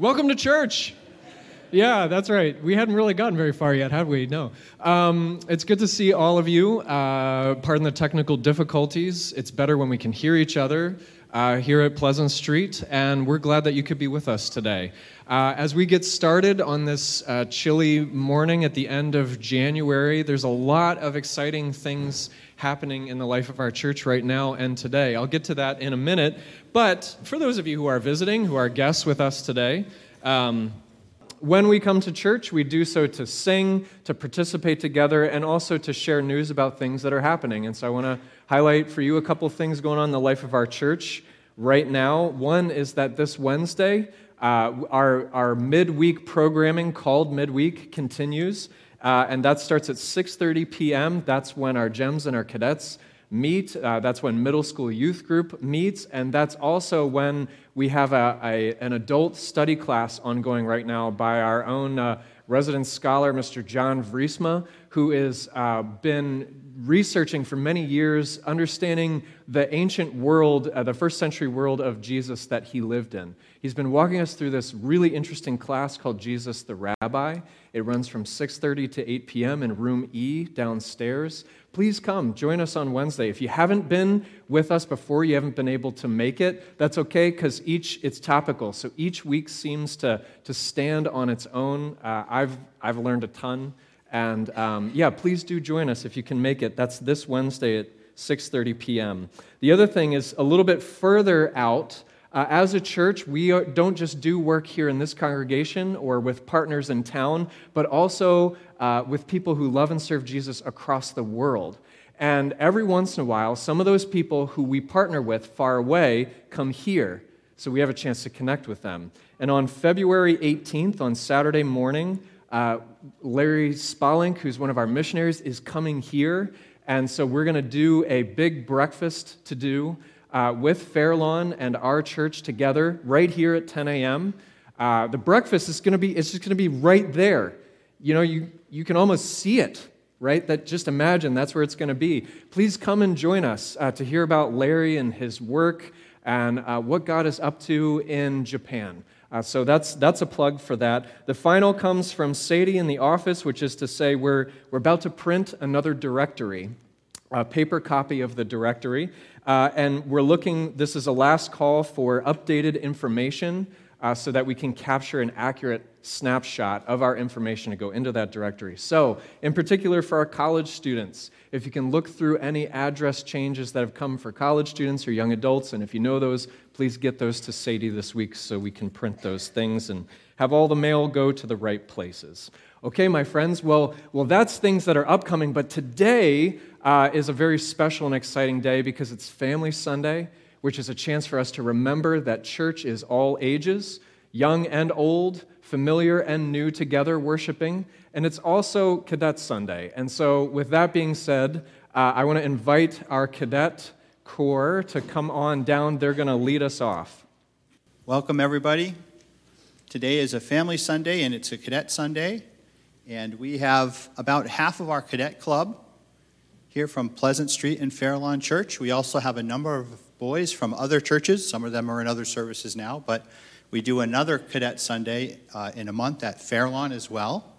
Welcome to church. Yeah, that's right. We hadn't really gotten very far yet, had we? No. Um, it's good to see all of you. Uh, pardon the technical difficulties. It's better when we can hear each other uh, here at Pleasant Street, and we're glad that you could be with us today. Uh, as we get started on this uh, chilly morning at the end of January, there's a lot of exciting things happening in the life of our church right now and today. I'll get to that in a minute. But for those of you who are visiting, who are guests with us today, um, when we come to church, we do so to sing, to participate together, and also to share news about things that are happening. And so I want to highlight for you a couple things going on in the life of our church right now. One is that this Wednesday, uh, our, our midweek programming called Midweek continues. Uh, and that starts at 6.30 p.m. That's when our gems and our cadets meet. Uh, that's when middle school youth group meets. And that's also when we have a, a an adult study class ongoing right now by our own uh, resident scholar, Mr. John Vriesma, who has uh, been researching for many years, understanding the ancient world, uh, the first century world of Jesus that he lived in. He's been walking us through this really interesting class called Jesus the Rabbi. It runs from 6:30 to 8 p.m. in room E downstairs. Please come join us on Wednesday. If you haven't been with us before, you haven't been able to make it, that's okay because each it's topical. So each week seems to to stand on its own. Uh, I've I've learned a ton. And um, yeah, please do join us if you can make it. That's this Wednesday at 6:30 p.m. The other thing is a little bit further out. Uh, as a church, we are, don't just do work here in this congregation or with partners in town, but also uh, with people who love and serve Jesus across the world. And every once in a while, some of those people who we partner with far away come here. So we have a chance to connect with them. And on February 18th, on Saturday morning, uh, Larry Spalink, who's one of our missionaries, is coming here. And so we're going to do a big breakfast to do uh, with Fairlawn and our church together right here at 10 a.m. Uh, the breakfast is going to be, it's just going to be right there. You know, you, you can almost see it, right? That just imagine that's where it's going to be. Please come and join us uh, to hear about Larry and his work and uh, what God is up to in Japan. Uh, so that's, that's a plug for that. The final comes from Sadie in the office, which is to say, we're, we're about to print another directory, a paper copy of the directory. Uh, and we're looking, this is a last call for updated information uh, so that we can capture an accurate snapshot of our information to go into that directory. So, in particular for our college students, if you can look through any address changes that have come for college students or young adults, and if you know those, please get those to Sadie this week so we can print those things and have all the mail go to the right places. Okay, my friends, well, well that's things that are upcoming, but today uh, is a very special and exciting day because it's Family Sunday which is a chance for us to remember that church is all ages, young and old, familiar and new together worshiping. And it's also Cadet Sunday. And so, with that being said, uh, I want to invite our cadet corps to come on down. They're going to lead us off. Welcome, everybody. Today is a family Sunday and it's a cadet Sunday. And we have about half of our cadet club here from Pleasant Street and Fairlawn Church. We also have a number of boys from other churches. Some of them are in other services now, but we do another Cadet Sunday uh, in a month at Fairlawn as well.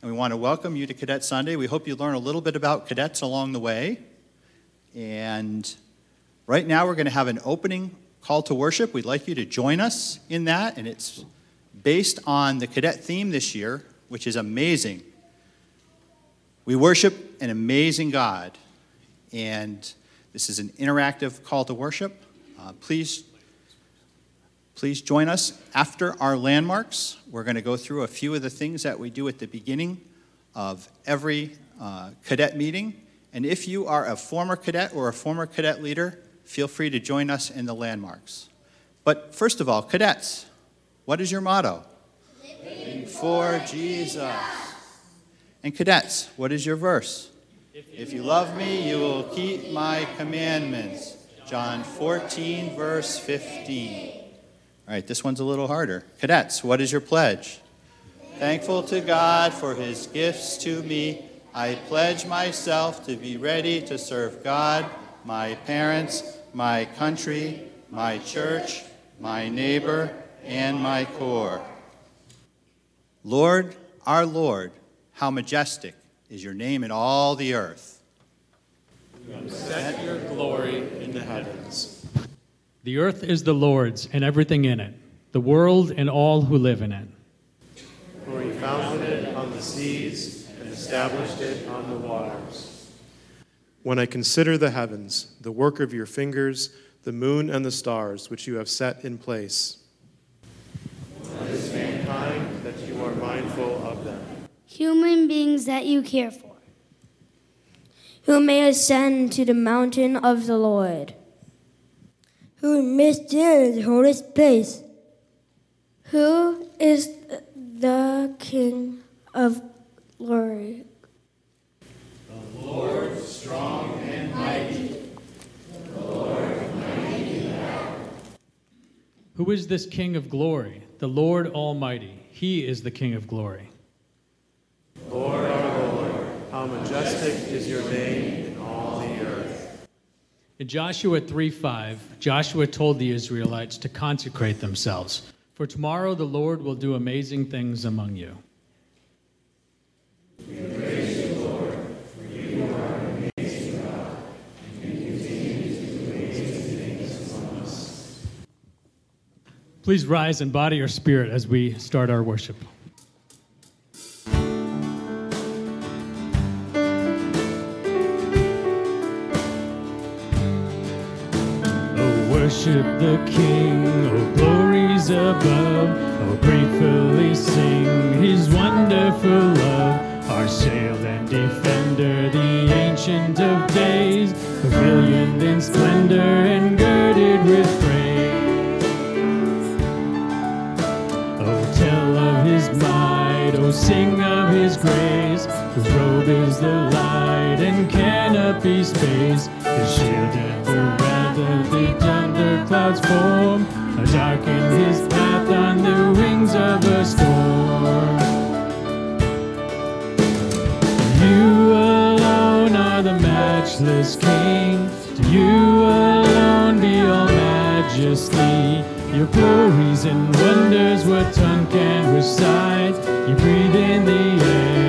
And we want to welcome you to Cadet Sunday. We hope you learn a little bit about cadets along the way. And right now, we're going to have an opening call to worship. We'd like you to join us in that. And it's based on the cadet theme this year, which is amazing. We worship an amazing God. And this is an interactive call to worship. Uh, please, please join us after our landmarks. We're going to go through a few of the things that we do at the beginning of every uh, cadet meeting. And if you are a former cadet or a former cadet leader, feel free to join us in the landmarks. But first of all, cadets, what is your motto? Living for Jesus. And cadets, what is your verse? If you love me, you will keep my commandments. John 14, verse 15. All right, this one's a little harder. Cadets, what is your pledge? Thankful to God for his gifts to me, I pledge myself to be ready to serve God, my parents, my country, my church, my neighbor, and my corps. Lord, our Lord, how majestic is your name in all the earth. You have set your glory in the heavens. The earth is the Lord's and everything in it, the world and all who live in it. For he founded it on the seas and established it on the waters. When I consider the heavens, the work of your fingers, the moon and the stars, which you have set in place, what is mankind that you are mindful of them? Human beings that you care for. Who may ascend to the mountain of the Lord? Who may stand in the holy place? Who is the King of glory? The Lord strong and mighty. The Lord mighty in battle. Who is this King of glory? The Lord Almighty. He is the King of glory. Lord our Lord, how majestic is your name in all the earth. In Joshua 3:5, Joshua told the Israelites to consecrate themselves, for tomorrow the Lord will do amazing things among you. Please rise in body or spirit as we start our worship. Worship the King, oh glories above, oh gratefully sing his wonderful love. Our shield and defender, the ancient of days, brilliant in splendor and girded with praise. Oh tell of his might, oh sing of his grace, whose robe is the light and canopy space, his shield and the wrath of clouds form, darken his path on the wings of a storm. You alone are the matchless King. To you alone be all majesty. Your glories and wonders what tongue can recite. You breathe in the air.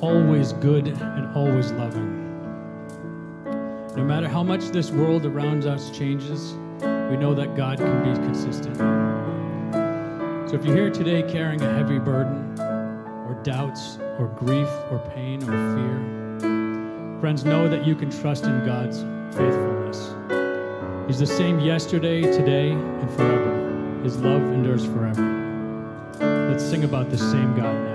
Always good, and always loving. No matter how much this world around us changes, we know that God can be consistent. So if you're here today carrying a heavy burden, or doubts, or grief, or pain, or fear, friends, know that you can trust in God's faithfulness. He's the same yesterday, today, and forever. His love endures forever. Let's sing about the same God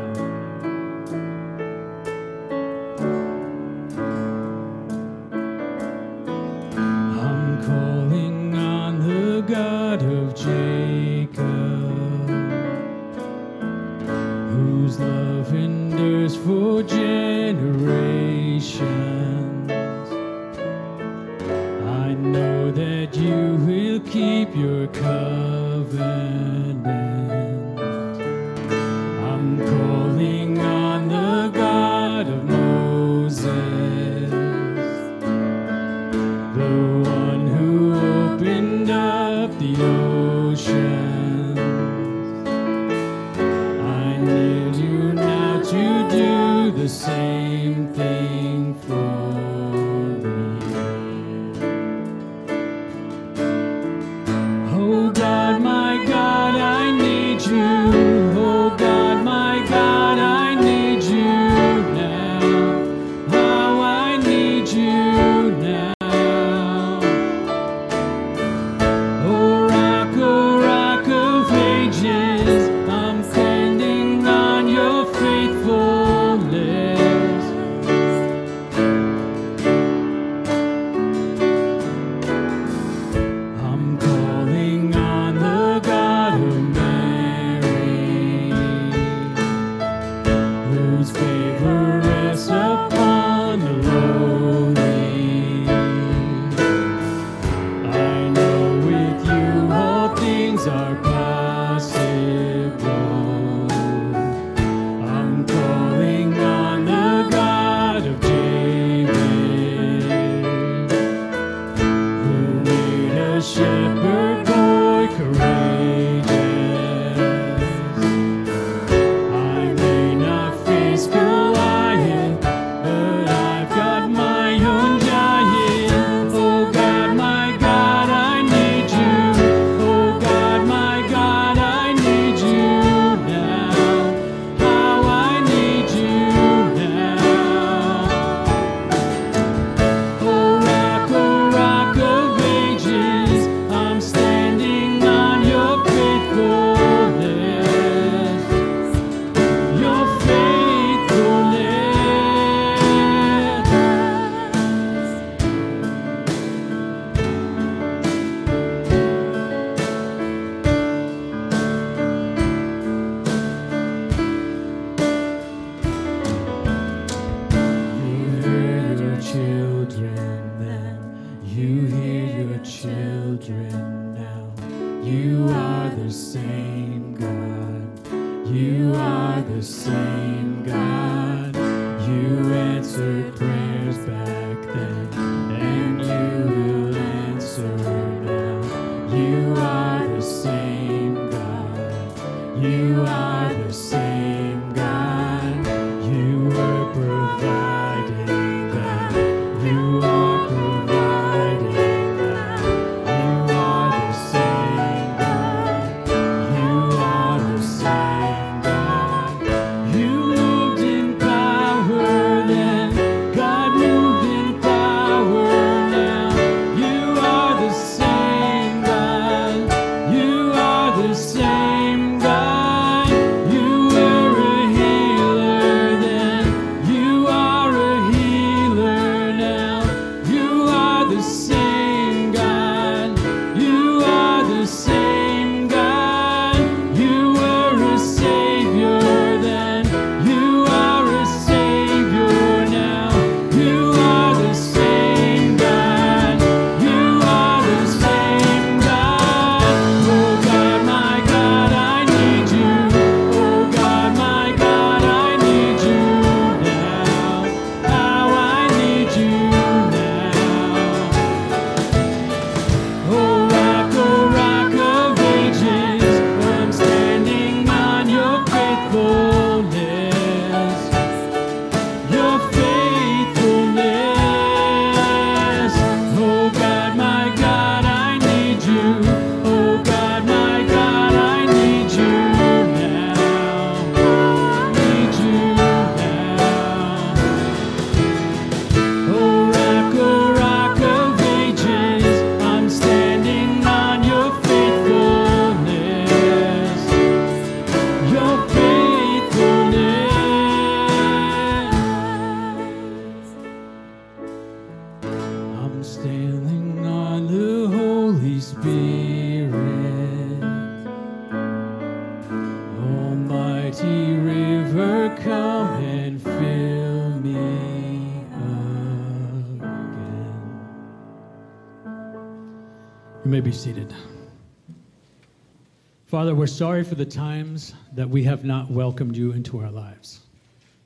Father, we're sorry for the times that we have not welcomed you into our lives.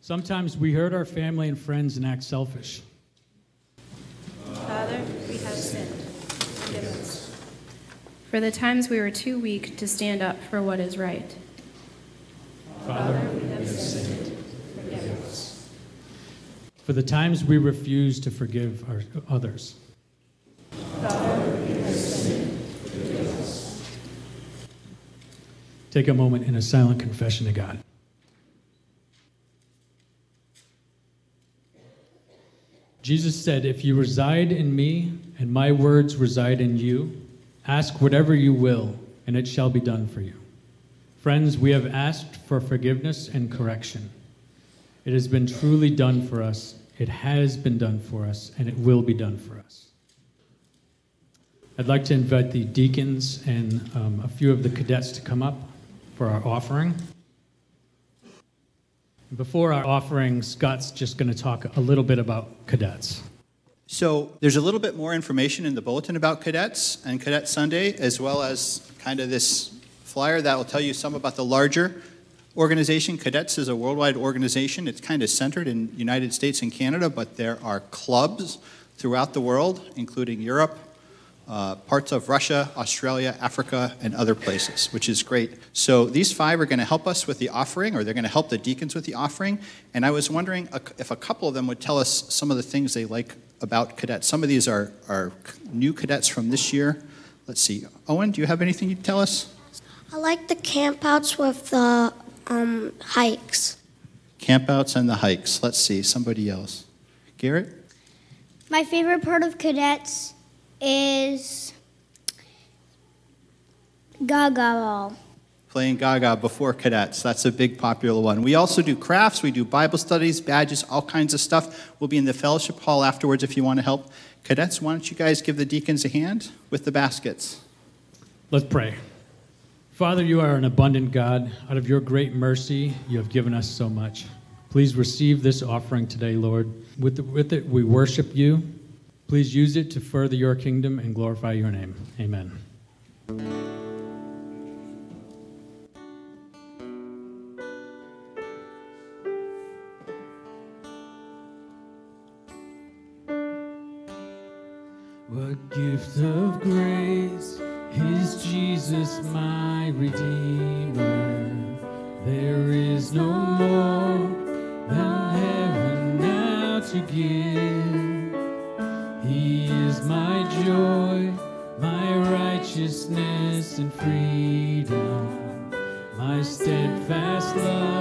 Sometimes we hurt our family and friends and act selfish. Father, we have sinned. Forgive us. For the times we were too weak to stand up for what is right. Father, we have sinned. Forgive us. For the times we refuse to forgive our, others. Father, Take a moment in a silent confession to God. Jesus said, If you reside in me and my words reside in you, ask whatever you will, and it shall be done for you. Friends, we have asked for forgiveness and correction. It has been truly done for us, it has been done for us, and it will be done for us. I'd like to invite the deacons and um, a few of the cadets to come up for our offering. Before our offering, Scott's just going to talk a little bit about cadets. So there's a little bit more information in the bulletin about cadets and Cadet Sunday, as well as kind of this flyer that will tell you some about the larger organization. Cadets is a worldwide organization. It's kind of centered in United States and Canada, but there are clubs throughout the world, including Europe, uh, parts of Russia, Australia, Africa, and other places, which is great. So these five are going to help us with the offering, or they're going to help the deacons with the offering. And I was wondering if a couple of them would tell us some of the things they like about cadets. Some of these are, are new cadets from this year. Let's see. Owen, do you have anything you'd tell us? I like the campouts with the um, hikes. Campouts and the hikes. Let's see. Somebody else. Garrett? My favorite part of cadets is Gaga Ball. Playing Gaga before cadets. That's a big popular one. We also do crafts, we do Bible studies, badges, all kinds of stuff. We'll be in the fellowship hall afterwards if you want to help. Cadets, why don't you guys give the deacons a hand with the baskets? Let's pray. Father, you are an abundant God. Out of your great mercy, you have given us so much. Please receive this offering today, Lord. With, the, with it, we worship you. Please use it to further your kingdom and glorify your name. Amen. What gift of grace is Jesus, my Redeemer? There is no more than heaven now to give. Righteousness and freedom, my steadfast love,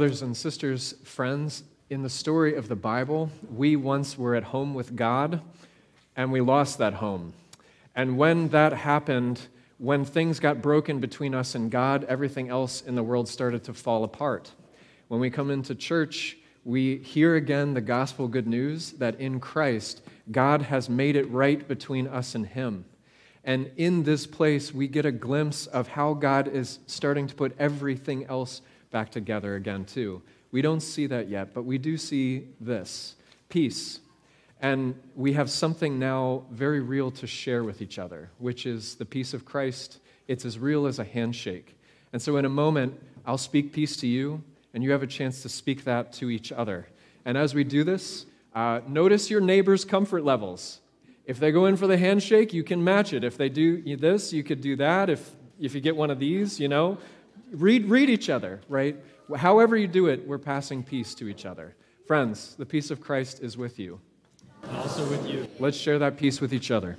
Brothers and sisters, friends, in the story of the Bible, we once were at home with God and we lost that home. And when that happened, when things got broken between us and God, everything else in the world started to fall apart. When we come into church, we hear again the gospel good news that in Christ, God has made it right between us and Him. And in this place, we get a glimpse of how God is starting to put everything else back together again, too. We don't see that yet, but we do see this peace. And we have something now very real to share with each other, which is the peace of Christ. It's as real as a handshake. And so, in a moment, I'll speak peace to you, and you have a chance to speak that to each other. And as we do this, uh, notice your neighbor's comfort levels. If they go in for the handshake, you can match it. If they do this, you could do that. If, if you get one of these, you know, read, read each other, right? However you do it, we're passing peace to each other. Friends, the peace of Christ is with you. Also with you. Let's share that peace with each other.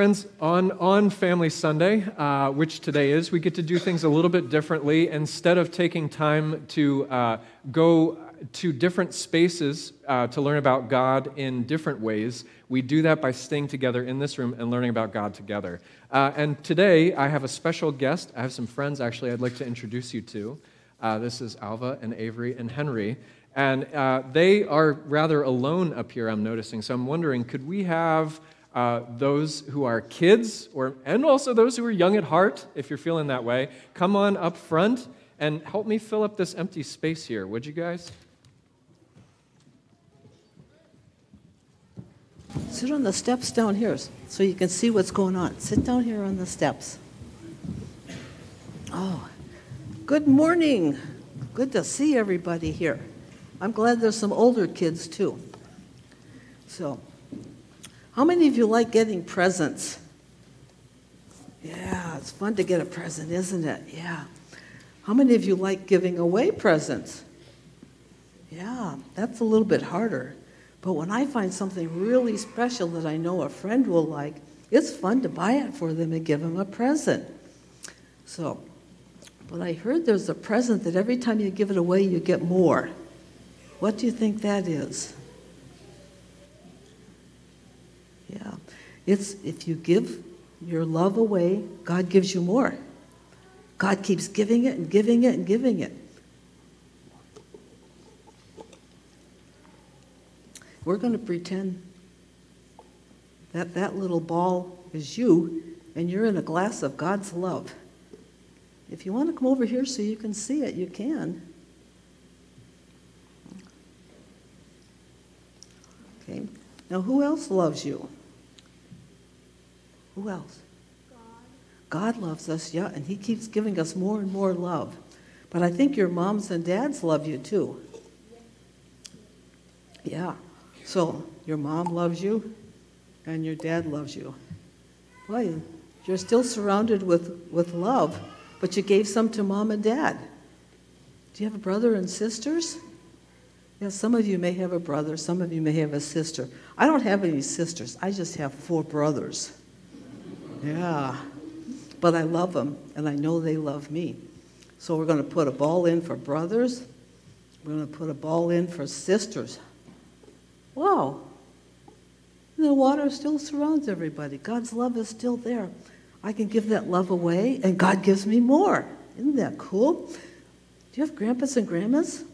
Friends, on, on Family Sunday, uh, which today is, we get to do things a little bit differently. Instead of taking time to uh, go to different spaces uh, to learn about God in different ways, we do that by staying together in this room and learning about God together. Uh, and today, I have a special guest. I have some friends, actually, I'd like to introduce you to. Uh, this is Alva and Avery and Henry. And uh, they are rather alone up here, I'm noticing. So I'm wondering, could we have uh, those who are kids, or, and also those who are young at heart, if you're feeling that way, come on up front and help me fill up this empty space here, would you guys? Sit on the steps down here so you can see what's going on. Sit down here on the steps. Oh, good morning. Good to see everybody here. I'm glad there's some older kids too. So, how many of you like getting presents? Yeah, it's fun to get a present, isn't it? Yeah. How many of you like giving away presents? Yeah, that's a little bit harder. But when I find something really special that I know a friend will like, it's fun to buy it for them and give them a present. So, but I heard there's a present that every time you give it away, you get more. What do you think that is? Yeah. It's if you give your love away, God gives you more. God keeps giving it and giving it and giving it. We're going to pretend that that little ball is you and you're in a glass of God's love. If you want to come over here so you can see it, you can. Okay. Now, who else loves you? Who else? God. Loves us, yeah, and He keeps giving us more and more love. But I think your moms and dads love you too. Yeah. So your mom loves you and your dad loves you. Boy, you're still surrounded with, with love, but you gave some to mom and dad. Do you have a brother and sisters? Yeah, some of you may have a brother, some of you may have a sister. I don't have any sisters, I just have four brothers. Yeah. But I love them, and I know they love me. So we're going to put a ball in for brothers. We're going to put a ball in for sisters. Wow. The water still surrounds everybody. God's love is still there. I can give that love away, and God gives me more. Isn't that cool? Do you have grandpas and grandmas?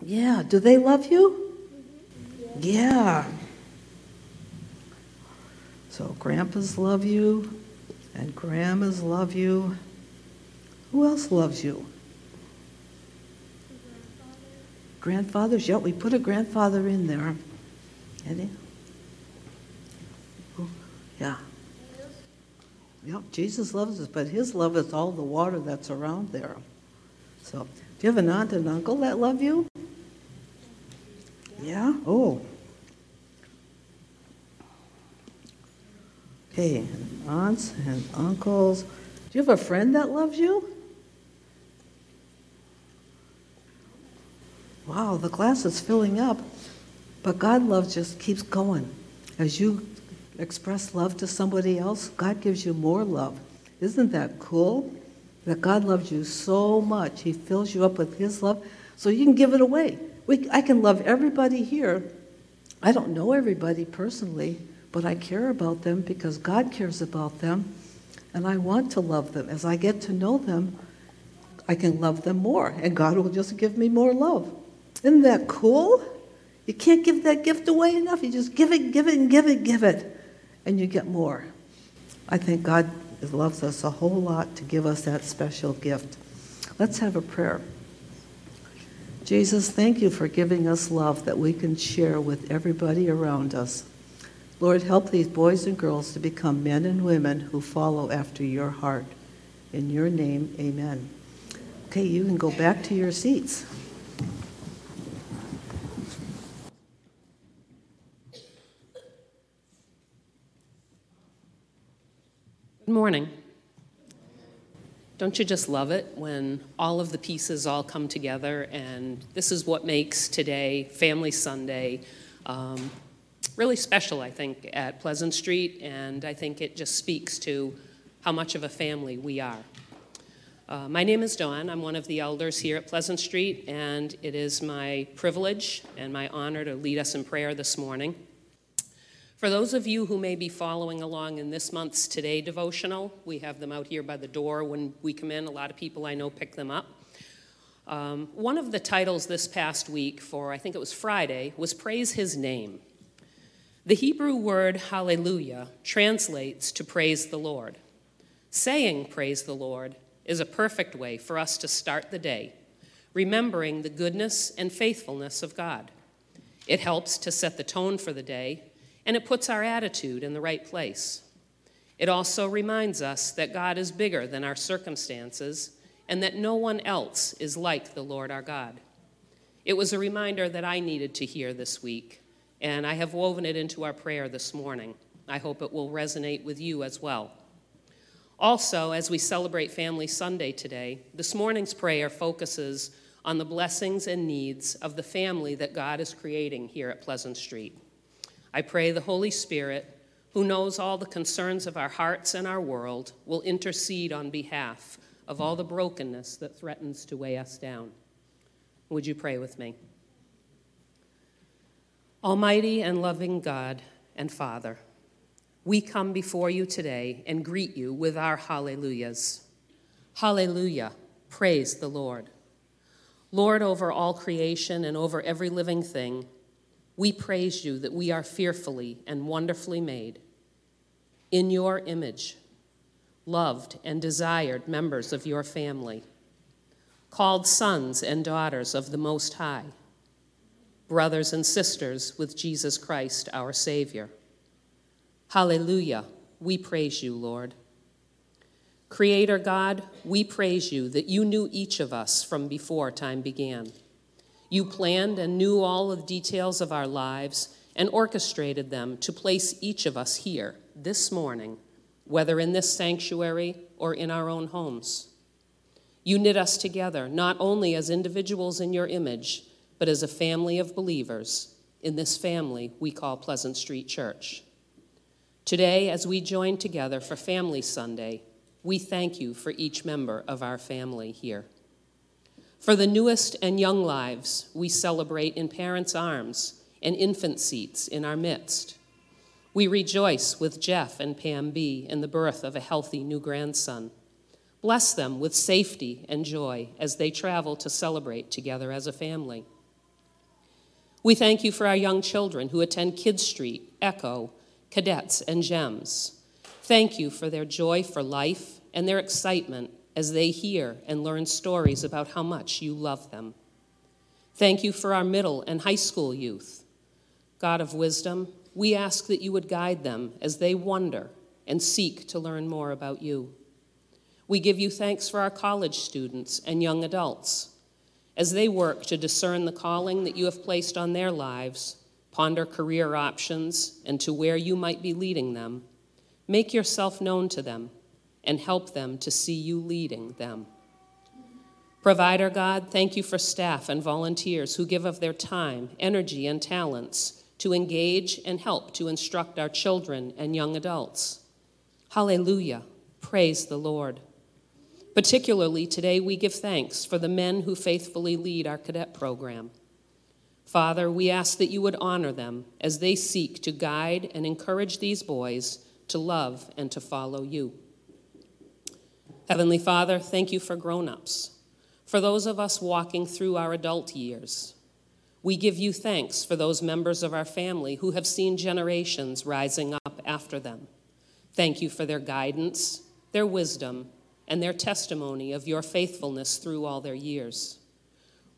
Yeah. Do they love you? Mm-hmm. Yeah. So grandpas love you, and grandmas love you. Who else loves you? Grandfathers, yeah, we put a grandfather in there. Oh, yeah. Yep, Jesus loves us, but his love is all the water that's around there. So, do you have an aunt and uncle that love you? Yeah? Oh. Okay, aunts and uncles. Do you have a friend that loves you? Wow, the glass is filling up. But God love just keeps going. As you express love to somebody else, God gives you more love. Isn't that cool? That God loves you so much. He fills you up with His love so you can give it away. We, I can love everybody here. I don't know everybody personally, but I care about them because God cares about them, and I want to love them. As I get to know them, I can love them more, and God will just give me more love. Isn't that cool? You can't give that gift away enough. You just give it, give it, and give it, give it, and you get more. I think God loves us a whole lot to give us that special gift. Let's have a prayer. Jesus, thank you for giving us love that we can share with everybody around us. Lord, help these boys and girls to become men and women who follow after your heart. In your name, amen. Okay, you can go back to your seats. Good morning. Don't you just love it when all of the pieces all come together? And this is what makes today, Family Sunday, um, really special, I think, at Pleasant Street. And I think it just speaks to how much of a family we are. Uh, my name is Dawn. I'm one of the elders here at Pleasant Street, and it is my privilege and my honor to lead us in prayer this morning. For those of you who may be following along in this month's Today devotional, we have them out here by the door when we come in. A lot of people I know pick them up. Um, one of the titles this past week for, I think it was Friday, was Praise His Name. The Hebrew word hallelujah translates to praise the Lord. Saying praise the Lord is a perfect way for us to start the day, remembering the goodness and faithfulness of God. It helps to set the tone for the day and it puts our attitude in the right place. It also reminds us that God is bigger than our circumstances and that no one else is like the Lord our God. It was a reminder that I needed to hear this week, and I have woven it into our prayer this morning. I hope it will resonate with you as well. Also, as we celebrate Family Sunday today, this morning's prayer focuses on the blessings and needs of the family that God is creating here at Pleasant Street. I pray the Holy Spirit, who knows all the concerns of our hearts and our world, will intercede on behalf of all the brokenness that threatens to weigh us down. Would you pray with me? Almighty and loving God and Father, we come before you today and greet you with our hallelujahs. Hallelujah, praise the Lord. Lord over all creation and over every living thing, we praise you that we are fearfully and wonderfully made. In your image, loved and desired members of your family, called sons and daughters of the Most High, brothers and sisters with Jesus Christ, our Savior. Hallelujah, we praise you, Lord. Creator God, we praise you that you knew each of us from before time began. You planned and knew all the details of our lives and orchestrated them to place each of us here this morning, whether in this sanctuary or in our own homes. You knit us together, not only as individuals in your image, but as a family of believers. In this family we call Pleasant Street Church. Today, as we join together for Family Sunday, we thank you for each member of our family here. For the newest and young lives, we celebrate in parents' arms and infant seats in our midst. We rejoice with Jeff and Pam B in the birth of a healthy new grandson. Bless them with safety and joy as they travel to celebrate together as a family. We thank you for our young children who attend Kid Street, Echo, Cadets, and GEMS. Thank you for their joy for life and their excitement as they hear and learn stories about how much you love them. Thank you for our middle and high school youth. God of wisdom, we ask that you would guide them as they wonder and seek to learn more about you. We give you thanks for our college students and young adults as they work to discern the calling that you have placed on their lives, ponder career options, and to where you might be leading them. Make yourself known to them and help them to see you leading them. Provider God, thank you for staff and volunteers who give of their time, energy, and talents to engage and help to instruct our children and young adults. Hallelujah. Praise the Lord. Particularly today, we give thanks for the men who faithfully lead our cadet program. Father, we ask that you would honor them as they seek to guide and encourage these boys to love and to follow you. Heavenly Father, thank you for grown ups, for those of us walking through our adult years. We give you thanks for those members of our family who have seen generations rising up after them. Thank you for their guidance, their wisdom, and their testimony of your faithfulness through all their years.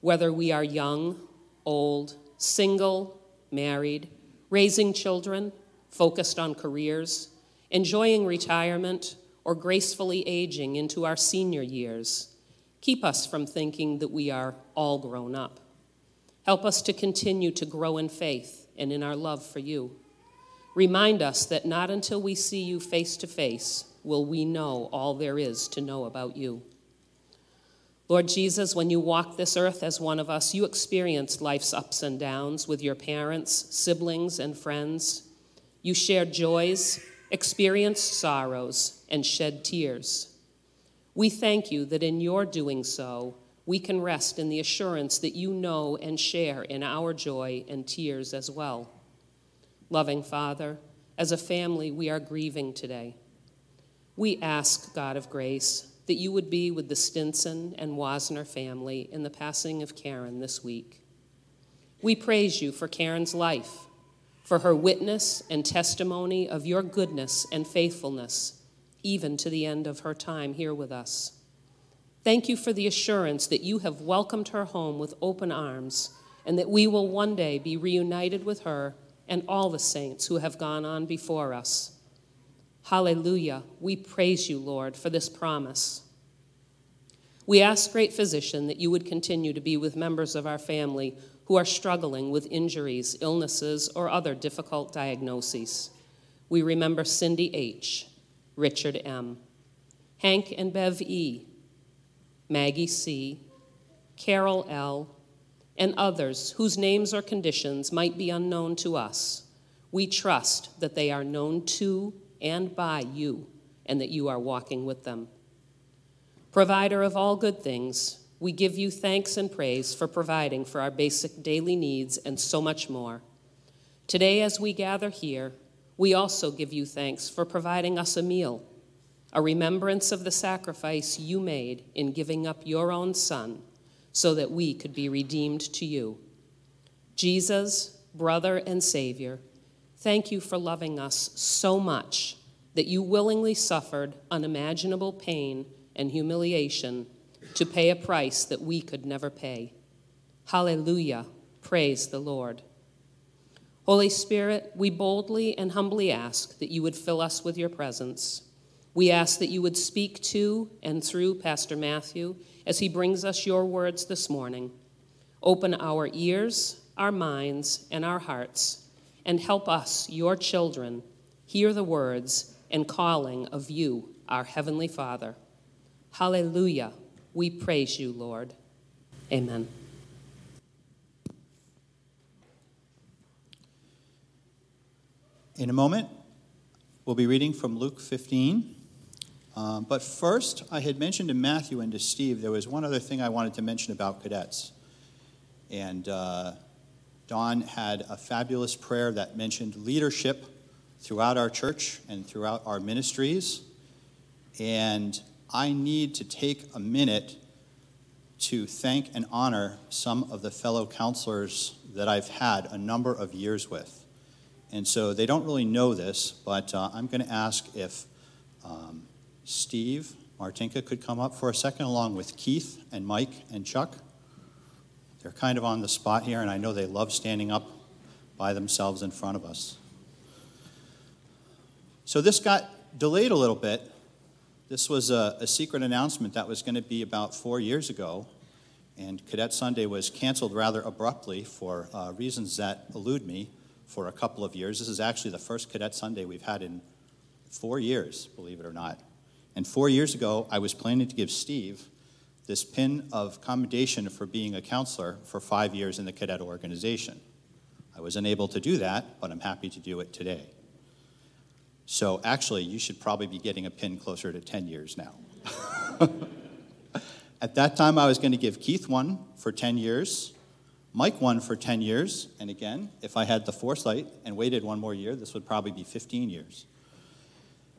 Whether we are young, old, single, married, raising children, focused on careers, enjoying retirement, or gracefully aging into our senior years, keep us from thinking that we are all grown up. Help us to continue to grow in faith and in our love for you. Remind us that not until we see you face to face will we know all there is to know about you. Lord Jesus, when you walked this earth as one of us, you experienced life's ups and downs with your parents, siblings, and friends. You shared joys, experienced sorrows, and shed tears. We thank you that in your doing so, we can rest in the assurance that you know and share in our joy and tears as well. Loving Father, as a family, we are grieving today. We ask, God of grace, that you would be with the Stinson and Wasner family in the passing of Karen this week. We praise you for Karen's life, for her witness and testimony of your goodness and faithfulness, even to the end of her time here with us. Thank you for the assurance that you have welcomed her home with open arms and that we will one day be reunited with her and all the saints who have gone on before us. Hallelujah. We praise you, Lord, for this promise. We ask, Great Physician, that you would continue to be with members of our family who are struggling with injuries, illnesses, or other difficult diagnoses. We remember Cindy H., Richard M., Hank and Bev E., Maggie C., Carol L., and others whose names or conditions might be unknown to us. We trust that they are known to and by you, and that you are walking with them. Provider of all good things, we give you thanks and praise for providing for our basic daily needs and so much more. Today, as we gather here, we also give you thanks for providing us a meal, a remembrance of the sacrifice you made in giving up your own Son so that we could be redeemed to you. Jesus, brother and Savior, Thank you for loving us so much that you willingly suffered unimaginable pain and humiliation to pay a price that we could never pay. Hallelujah. Praise the Lord. Holy Spirit, we boldly and humbly ask that you would fill us with your presence. We ask that you would speak to and through Pastor Matthew as he brings us your words this morning. Open our ears, our minds, and our hearts and help us, your children, hear the words and calling of you, our Heavenly Father. Hallelujah. We praise you, Lord. Amen. In a moment, we'll be reading from Luke 15. Um, but first, I had mentioned to Matthew and to Steve there was one other thing I wanted to mention about cadets. And uh, Don had a fabulous prayer that mentioned leadership throughout our church and throughout our ministries. And I need to take a minute to thank and honor some of the fellow counselors that I've had a number of years with. And so they don't really know this, but uh, I'm going to ask if um, Steve Martinka could come up for a second, along with Keith and Mike and Chuck. They're kind of on the spot here, and I know they love standing up by themselves in front of us. So this got delayed a little bit. This was a, a secret announcement that was going to be about four years ago, and Cadet Sunday was canceled rather abruptly for uh, reasons that elude me for a couple of years. This is actually the first Cadet Sunday we've had in four years, believe it or not. And four years ago, I was planning to give Steve this pin of commendation for being a counselor for five years in the cadet organization. I was unable to do that, but I'm happy to do it today. So actually, you should probably be getting a pin closer to 10 years now. At that time, I was going to give Keith one for 10 years, Mike one for 10 years, and again, if I had the foresight and waited one more year, this would probably be 15 years.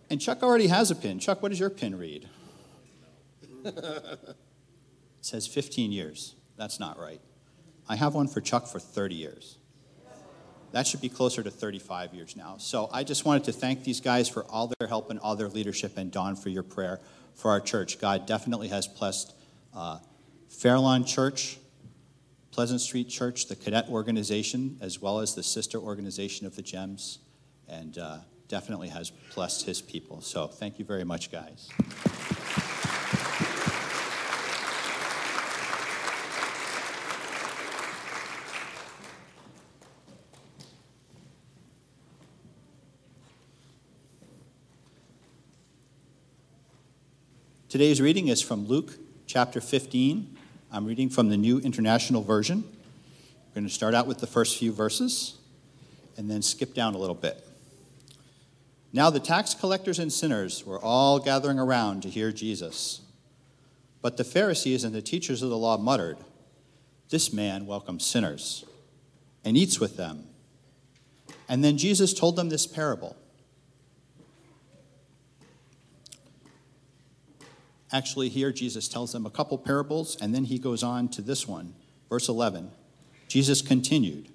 And Chuck already has a pin. Chuck, what does your pin read? says 15 years. That's not right. I have one for Chuck for 30 years. That should be closer to 35 years now. So I just wanted to thank these guys for all their help and all their leadership, and Don for your prayer for our church. God definitely has blessed uh, Fairlawn Church, Pleasant Street Church, the cadet organization, as well as the sister organization of the GEMS, and uh, definitely has blessed his people. So thank you very much, guys. Today's reading is from Luke chapter 15. I'm reading from the New International Version. We're going to start out with the first few verses and then skip down a little bit. Now the tax collectors and sinners were all gathering around to hear Jesus. But the Pharisees and the teachers of the law muttered, This man welcomes sinners and eats with them. And then Jesus told them this parable. Actually, here Jesus tells them a couple parables, and then he goes on to this one. Verse 11 Jesus continued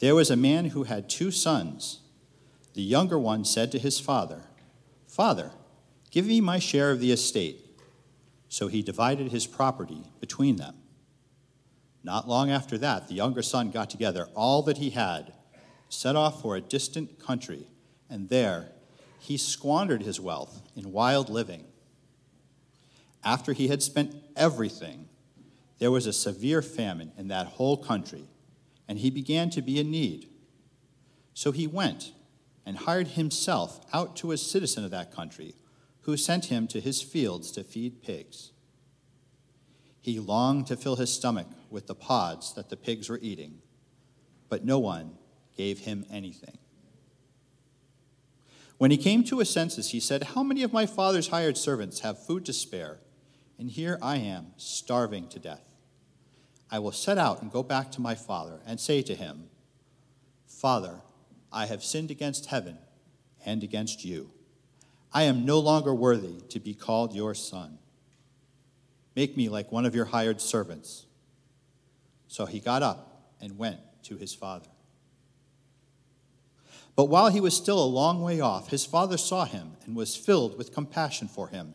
There was a man who had two sons. The younger one said to his father, Father, give me my share of the estate. So he divided his property between them. Not long after that, the younger son got together all that he had, set off for a distant country, and there he squandered his wealth in wild living. After he had spent everything, there was a severe famine in that whole country, and he began to be in need. So he went and hired himself out to a citizen of that country, who sent him to his fields to feed pigs. He longed to fill his stomach with the pods that the pigs were eating, but no one gave him anything. When he came to his senses, he said, How many of my father's hired servants have food to spare? And here I am, starving to death. I will set out and go back to my father and say to him, Father, I have sinned against heaven and against you. I am no longer worthy to be called your son. Make me like one of your hired servants. So he got up and went to his father. But while he was still a long way off, his father saw him and was filled with compassion for him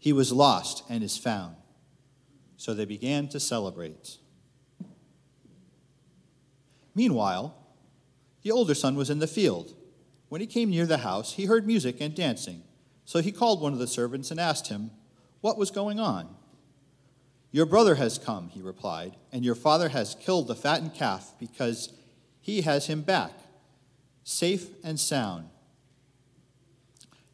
He was lost and is found. So they began to celebrate. Meanwhile, the older son was in the field. When he came near the house, he heard music and dancing. So he called one of the servants and asked him what was going on. Your brother has come, he replied, and your father has killed the fattened calf because he has him back, safe and sound.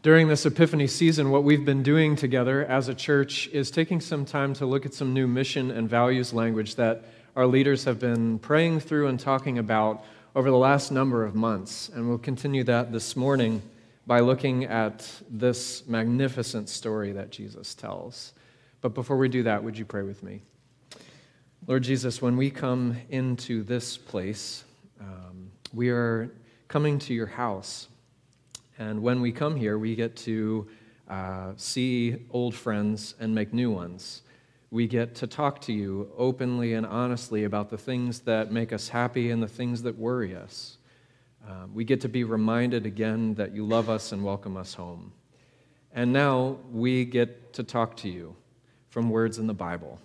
During this Epiphany season, what we've been doing together as a church is taking some time to look at some new mission and values language that our leaders have been praying through and talking about over the last number of months. And we'll continue that this morning by looking at this magnificent story that Jesus tells. But before we do that, would you pray with me? Lord Jesus, when we come into this place, um, we are coming to your house. And when we come here, we get to uh, see old friends and make new ones. We get to talk to you openly and honestly about the things that make us happy and the things that worry us. Um, we get to be reminded again that you love us and welcome us home. And now we get to talk to you from words in the Bible.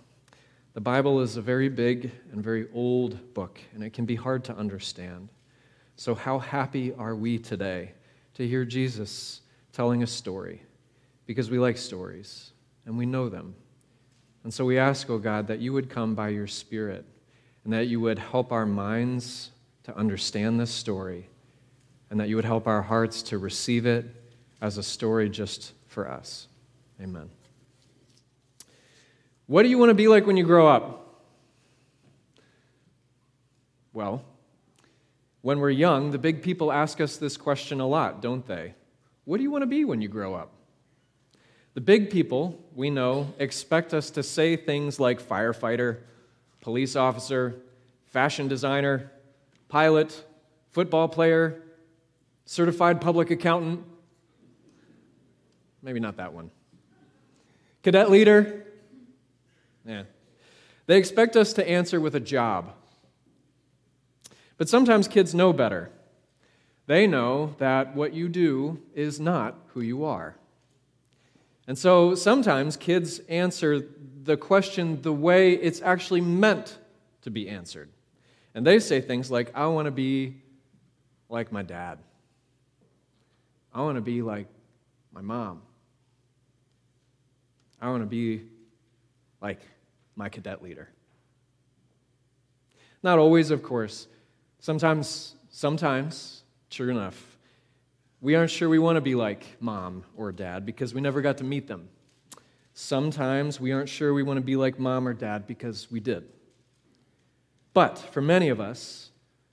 The Bible is a very big and very old book, and it can be hard to understand. So, how happy are we today to hear Jesus telling a story? Because we like stories and we know them. And so we ask, oh God, that you would come by your Spirit and that you would help our minds to understand this story and that you would help our hearts to receive it as a story just for us. Amen. What do you want to be like when you grow up? Well, when we're young, the big people ask us this question a lot, don't they? What do you want to be when you grow up? The big people, we know, expect us to say things like firefighter, police officer, fashion designer, pilot, football player, certified public accountant. Maybe not that one. Cadet leader. Yeah. They expect us to answer with a job. But sometimes kids know better. They know that what you do is not who you are. And so sometimes kids answer the question the way it's actually meant to be answered. And they say things like, I want to be like my dad. I want to be like my mom. I want to be like my cadet leader. Not always, of course. Sometimes, sometimes, sure enough, we aren't sure we want to be like mom or dad because we never got to meet them. Sometimes we aren't sure we want to be like mom or dad because we did. But for many of us,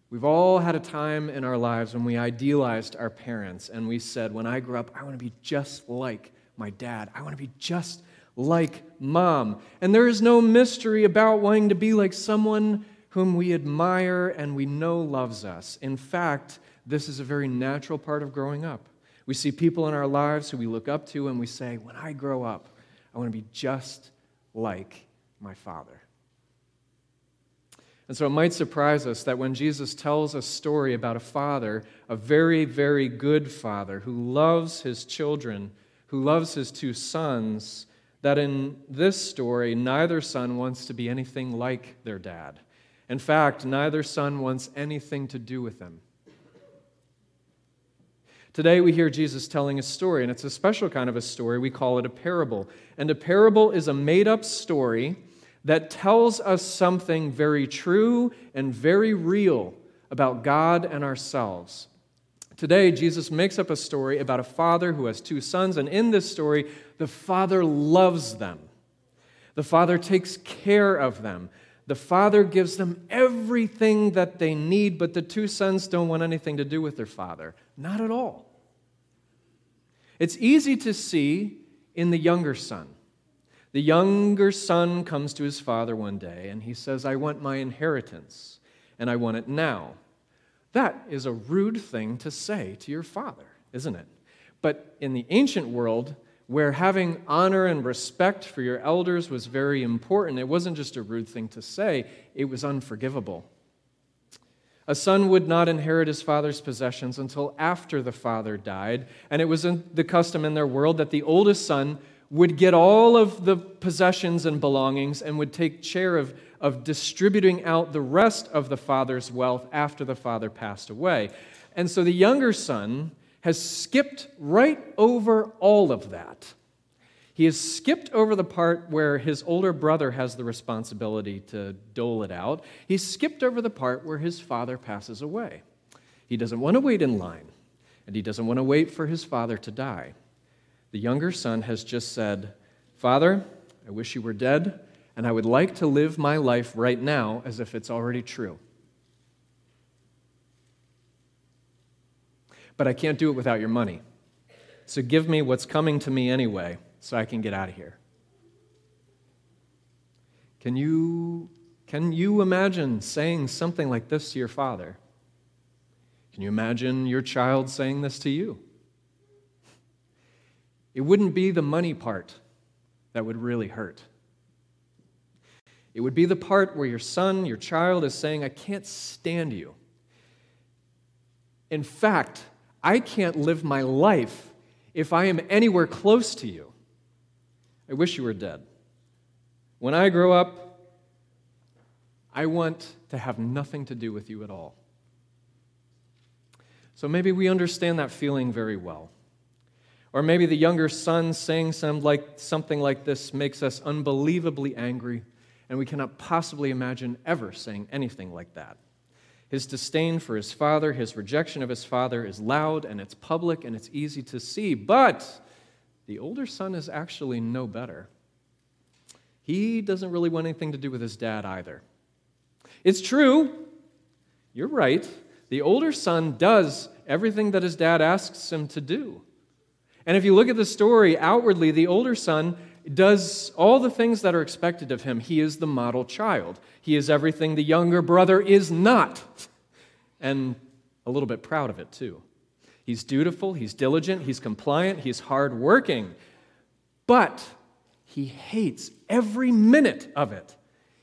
we've all had a time in our lives when we idealized our parents and we said, when I grow up, I want to be just like my dad. I want to be just like mom. And there is no mystery about wanting to be like someone whom we admire and we know loves us. In fact, this is a very natural part of growing up. We see people in our lives who we look up to and we say, when I grow up, I want to be just like my father. And so it might surprise us that when Jesus tells a story about a father, a very, very good father who loves his children, who loves his two sons, that in this story, neither son wants to be anything like their dad. In fact, neither son wants anything to do with them. Today we hear Jesus telling a story, and it's a special kind of a story. We call it a parable. And a parable is a made up story that tells us something very true and very real about God and ourselves. Today, Jesus makes up a story about a father who has two sons, and in this story, the father loves them. The father takes care of them. The father gives them everything that they need, but the two sons don't want anything to do with their father. Not at all. It's easy to see in the younger son. The younger son comes to his father one day and he says, I want my inheritance and I want it now. That is a rude thing to say to your father, isn't it? But in the ancient world, where having honor and respect for your elders was very important, it wasn't just a rude thing to say, it was unforgivable. A son would not inherit his father's possessions until after the father died, and it was the custom in their world that the oldest son would get all of the possessions and belongings and would take care of, of distributing out the rest of the father's wealth after the father passed away. And so the younger son has skipped right over all of that he has skipped over the part where his older brother has the responsibility to dole it out. He's skipped over the part where his father passes away. He doesn't want to wait in line, and he doesn't want to wait for his father to die. The younger son has just said, Father, I wish you were dead, and I would like to live my life right now as if it's already true. But I can't do it without your money. So give me what's coming to me anyway so I can get out of here. Can you, can you imagine saying something like this to your father? Can you imagine your child saying this to you? It wouldn't be the money part that would really hurt. It would be the part where your son, your child, is saying, I can't stand you. In fact, I can't live my life if I am anywhere close to you. I wish you were dead. When I grow up, I want to have nothing to do with you at all. So maybe we understand that feeling very well. Or maybe the younger son saying some like, something like this makes us unbelievably angry, and we cannot possibly imagine ever saying anything like that. His disdain for his father, his rejection of his father is loud and it's public and it's easy to see. But the older son is actually no better. He doesn't really want anything to do with his dad either. It's true, you're right. The older son does everything that his dad asks him to do. And if you look at the story outwardly, the older son does all the things that are expected of him. He is the model child. He is everything the younger brother is not, and a little bit proud of it too. He's dutiful, he's diligent, he's compliant, he's hardworking, but he hates every minute of it.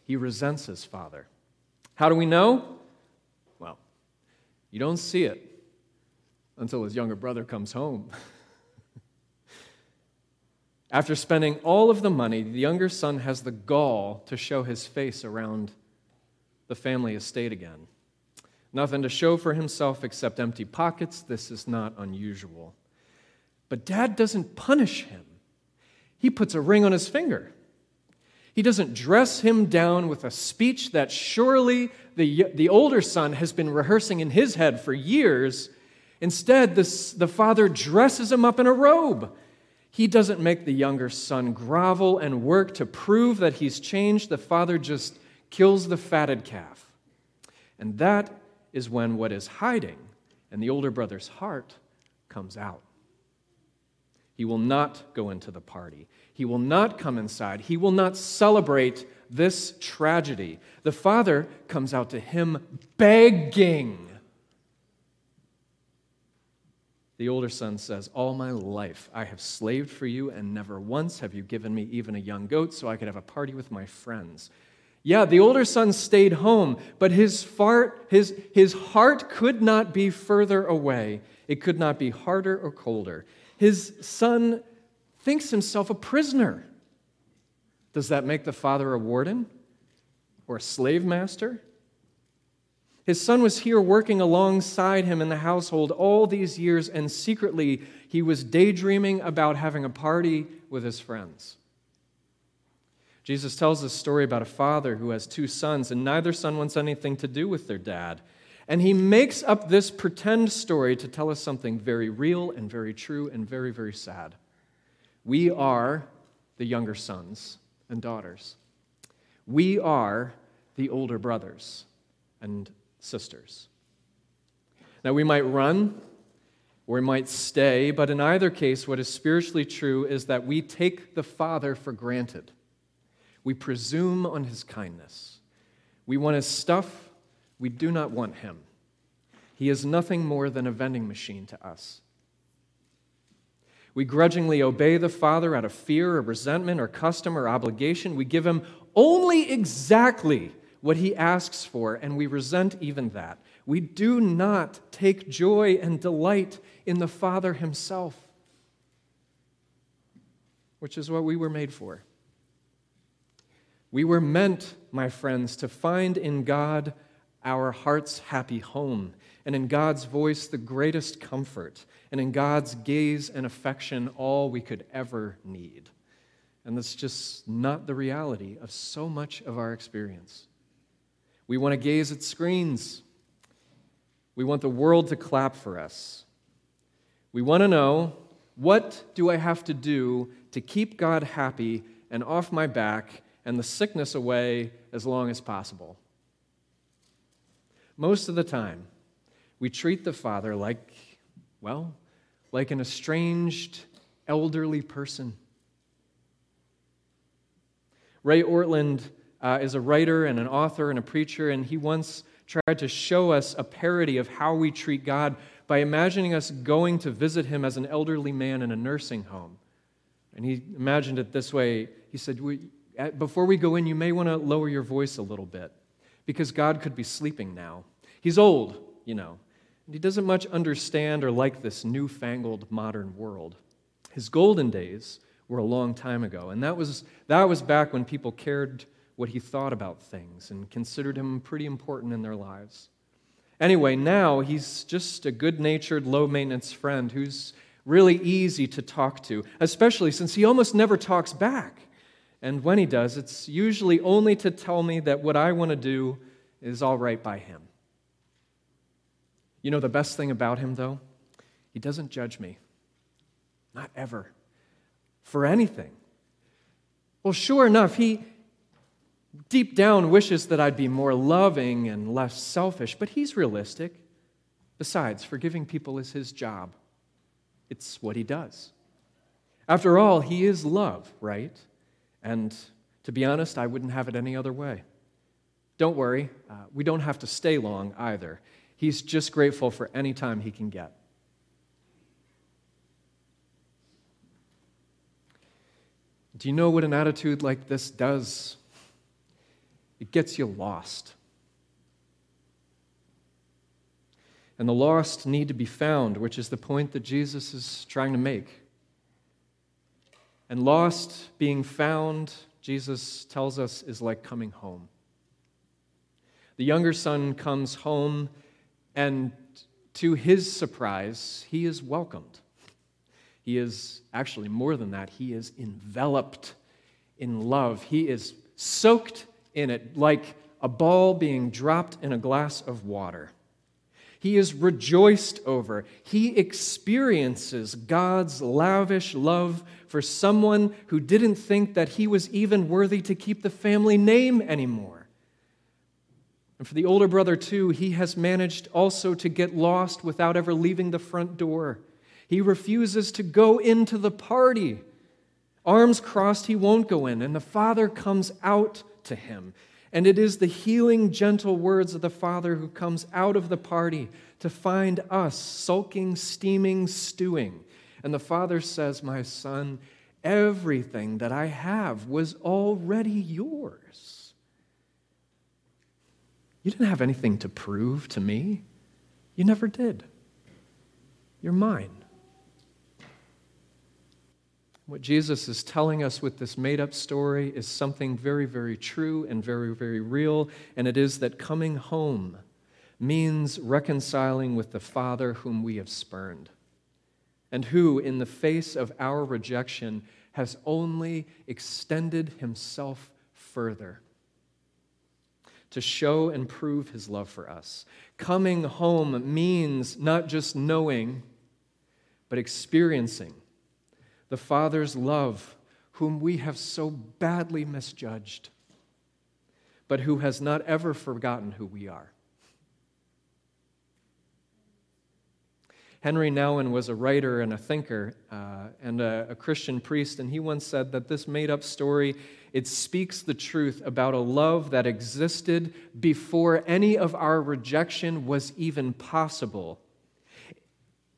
He resents his father. How do we know? Well, you don't see it until his younger brother comes home. After spending all of the money, the younger son has the gall to show his face around the family estate again. Nothing to show for himself except empty pockets. This is not unusual. But dad doesn't punish him, he puts a ring on his finger. He doesn't dress him down with a speech that surely the, the older son has been rehearsing in his head for years. Instead, this, the father dresses him up in a robe he doesn't make the younger son grovel and work to prove that he's changed. The father just kills the fatted calf. And that is when what is hiding in the older brother's heart comes out. He will not go into the party. He will not come inside. He will not celebrate this tragedy. The father comes out to him begging The older son says, All my life I have slaved for you, and never once have you given me even a young goat so I could have a party with my friends. Yeah, the older son stayed home, but his, fart, his, his heart could not be further away. It could not be harder or colder. His son thinks himself a prisoner. Does that make the father a warden or a slave master? His son was here working alongside him in the household all these years, and secretly he was daydreaming about having a party with his friends. Jesus tells this story about a father who has two sons, and neither son wants anything to do with their dad. And he makes up this pretend story to tell us something very real and very true and very, very sad. We are the younger sons and daughters. We are the older brothers and sisters. Now, we might run or we might stay, but in either case, what is spiritually true is that we take the Father for granted. We presume on his kindness. We want his stuff, we do not want him. He is nothing more than a vending machine to us. We grudgingly obey the Father out of fear or resentment or custom or obligation. We give him only exactly what he asks for, and we resent even that. We do not take joy and delight in the Father himself, which is what we were made for. We were meant, my friends, to find in God our heart's happy home, and in God's voice the greatest comfort, and in God's gaze and affection all we could ever need. And that's just not the reality of so much of our experience. We want to gaze at screens. We want the world to clap for us. We want to know What do I have to do to keep God happy and off my back and the sickness away as long as possible? Most of the time, we treat the Father like, well, like an estranged elderly person. Ray Ortlund uh, is a writer and an author and a preacher, and he once tried to show us a parody of how we treat God by imagining us going to visit him as an elderly man in a nursing home. And he imagined it this way He said, Before we go in, you may want to lower your voice a little bit because God could be sleeping now. He's old, you know, and he doesn't much understand or like this newfangled modern world. His golden days were a long time ago, and that was, that was back when people cared what he thought about things and considered him pretty important in their lives. Anyway, now he's just a good natured, low maintenance friend who's really easy to talk to, especially since he almost never talks back. And when he does, it's usually only to tell me that what I want to do is all right by him. You know the best thing about him, though? He doesn't judge me. Not ever. For anything. Well, sure enough, he deep down wishes that I'd be more loving and less selfish, but he's realistic. Besides, forgiving people is his job, it's what he does. After all, he is love, right? And to be honest, I wouldn't have it any other way. Don't worry, uh, we don't have to stay long either. He's just grateful for any time he can get. Do you know what an attitude like this does? It gets you lost. And the lost need to be found, which is the point that Jesus is trying to make. And lost being found, Jesus tells us, is like coming home. The younger son comes home, and to his surprise, he is welcomed. He is actually more than that, he is enveloped in love. He is soaked in it like a ball being dropped in a glass of water. He is rejoiced over. He experiences God's lavish love for someone who didn't think that he was even worthy to keep the family name anymore. And for the older brother, too, he has managed also to get lost without ever leaving the front door. He refuses to go into the party. Arms crossed, he won't go in. And the father comes out to him. And it is the healing, gentle words of the Father who comes out of the party to find us sulking, steaming, stewing. And the Father says, My son, everything that I have was already yours. You didn't have anything to prove to me. You never did. You're mine. What Jesus is telling us with this made up story is something very, very true and very, very real, and it is that coming home means reconciling with the Father whom we have spurned, and who, in the face of our rejection, has only extended himself further to show and prove his love for us. Coming home means not just knowing, but experiencing the Father's love, whom we have so badly misjudged, but who has not ever forgotten who we are. Henri Nouwen was a writer and a thinker uh, and a, a Christian priest, and he once said that this made up story it speaks the truth about a love that existed before any of our rejection was even possible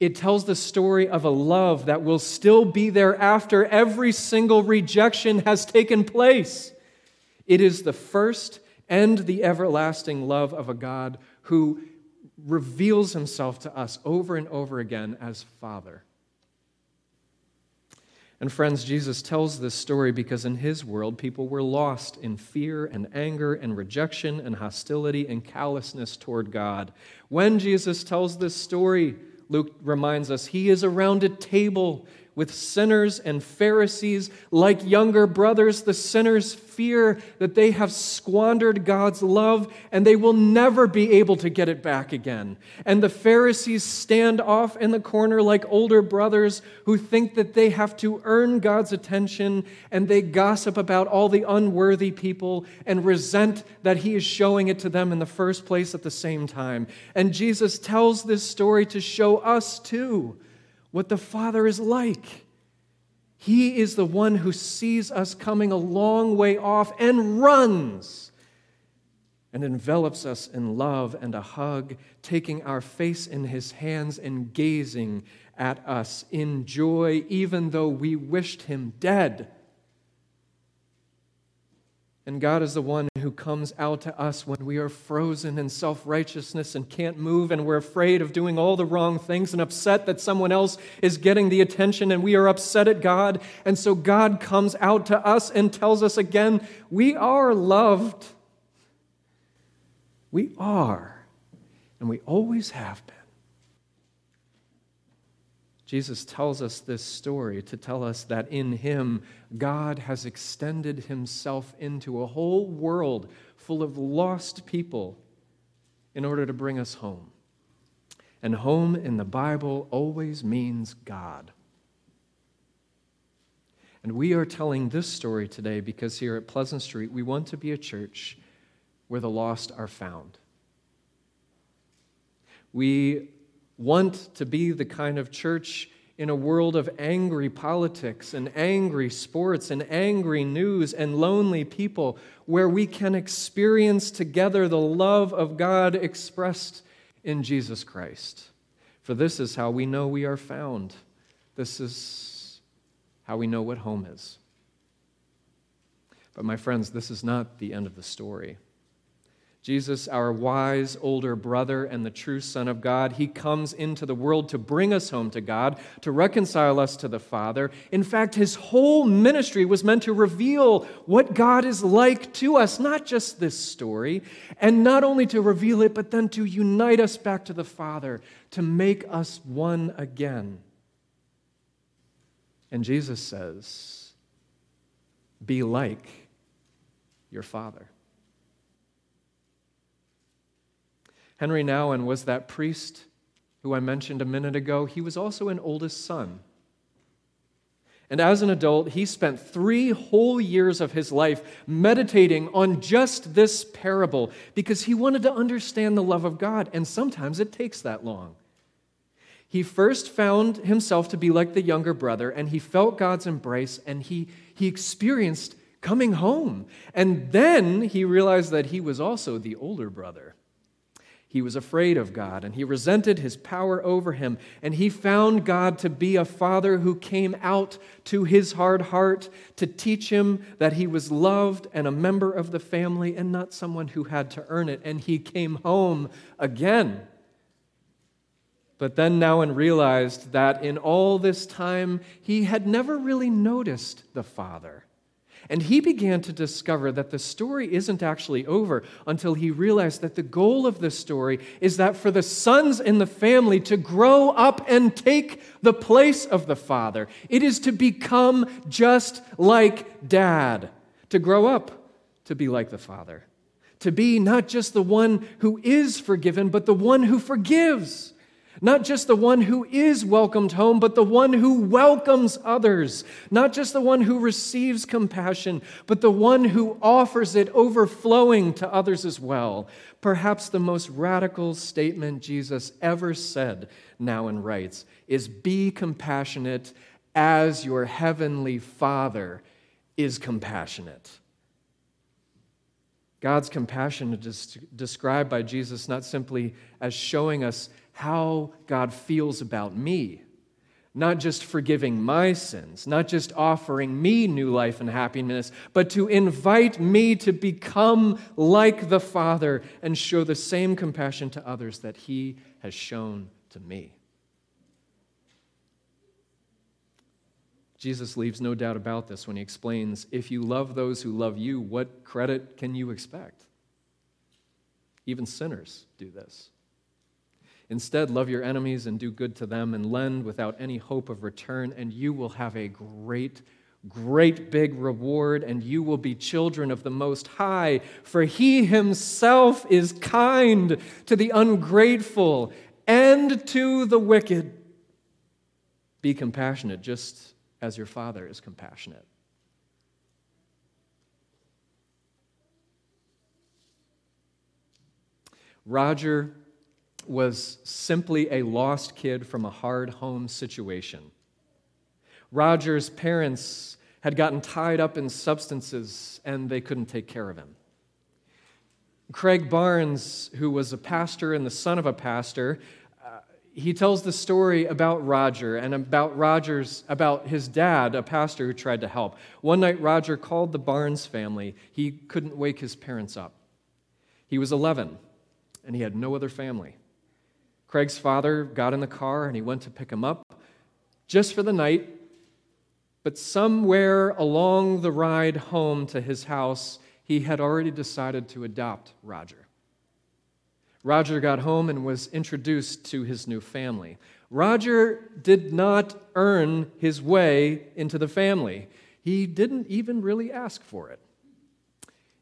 it tells the story of a love that will still be there after every single rejection has taken place. It is the first and the everlasting love of a God who reveals himself to us over and over again as Father. And friends, Jesus tells this story because in his world, people were lost in fear and anger and rejection and hostility and callousness toward God. When Jesus tells this story, Luke reminds us he is around a table with sinners and Pharisees. Like younger brothers, the sinners fear that they have squandered God's love and they will never be able to get it back again. And the Pharisees stand off in the corner like older brothers who think that they have to earn God's attention and they gossip about all the unworthy people and resent that He is showing it to them in the first place at the same time. And Jesus tells this story to show us too what the Father is like. He is the one who sees us coming a long way off and runs and envelops us in love and a hug, taking our face in his hands and gazing at us in joy, even though we wished him dead. And God is the one who comes out to us when we are frozen in self righteousness and can't move, and we're afraid of doing all the wrong things and upset that someone else is getting the attention, and we are upset at God. And so God comes out to us and tells us again, we are loved. We are, and we always have been. Jesus tells us this story to tell us that in him, God has extended himself into a whole world full of lost people in order to bring us home. And home in the Bible always means God. And we are telling this story today because here at Pleasant Street, we want to be a church where the lost are found. We want to be the kind of church in a world of angry politics and angry sports and angry news and lonely people where we can experience together the love of God expressed in Jesus Christ. For this is how we know we are found. This is how we know what home is. But, my friends, this is not the end of the story. Jesus, our wise older brother and the true Son of God, he comes into the world to bring us home to God, to reconcile us to the Father. In fact, his whole ministry was meant to reveal what God is like to us, not just this story, and not only to reveal it, but then to unite us back to the Father, to make us one again. And Jesus says, Be like your Father. Henri Nouwen was that priest who I mentioned a minute ago. He was also an oldest son. And as an adult, he spent three whole years of his life meditating on just this parable because he wanted to understand the love of God, and sometimes it takes that long. He first found himself to be like the younger brother, and he felt God's embrace, and he, he experienced coming home. And then he realized that he was also the older brother. He was afraid of God and he resented his power over him. And he found God to be a father who came out to his hard heart to teach him that he was loved and a member of the family and not someone who had to earn it. And he came home again. But then Nouwen realized that in all this time, he had never really noticed the father. And he began to discover that the story isn't actually over until he realized that the goal of the story is that for the sons in the family to grow up and take the place of the father. It is to become just like dad, to grow up to be like the father, to be not just the one who is forgiven, but the one who forgives not just the one who is welcomed home, but the one who welcomes others. Not just the one who receives compassion, but the one who offers it overflowing to others as well. Perhaps the most radical statement Jesus ever said, Nouwen writes, is be compassionate as your heavenly Father is compassionate. God's compassion is described by Jesus not simply as showing us how God feels about me. Not just forgiving my sins, not just offering me new life and happiness, but to invite me to become like the Father and show the same compassion to others that He has shown to me. Jesus leaves no doubt about this when he explains if you love those who love you, what credit can you expect? Even sinners do this. Instead, love your enemies and do good to them and lend without any hope of return, and you will have a great, great big reward, and you will be children of the Most High, for He Himself is kind to the ungrateful and to the wicked. Be compassionate, just as your Father is compassionate. Roger was simply a lost kid from a hard home situation. Roger's parents had gotten tied up in substances and they couldn't take care of him. Craig Barnes, who was a pastor and the son of a pastor, uh, he tells the story about Roger and about Roger's about his dad, a pastor who tried to help. One night Roger called the Barnes family. He couldn't wake his parents up. He was 11 and he had no other family. Craig's father got in the car and he went to pick him up just for the night. But somewhere along the ride home to his house, he had already decided to adopt Roger. Roger got home and was introduced to his new family. Roger did not earn his way into the family, he didn't even really ask for it.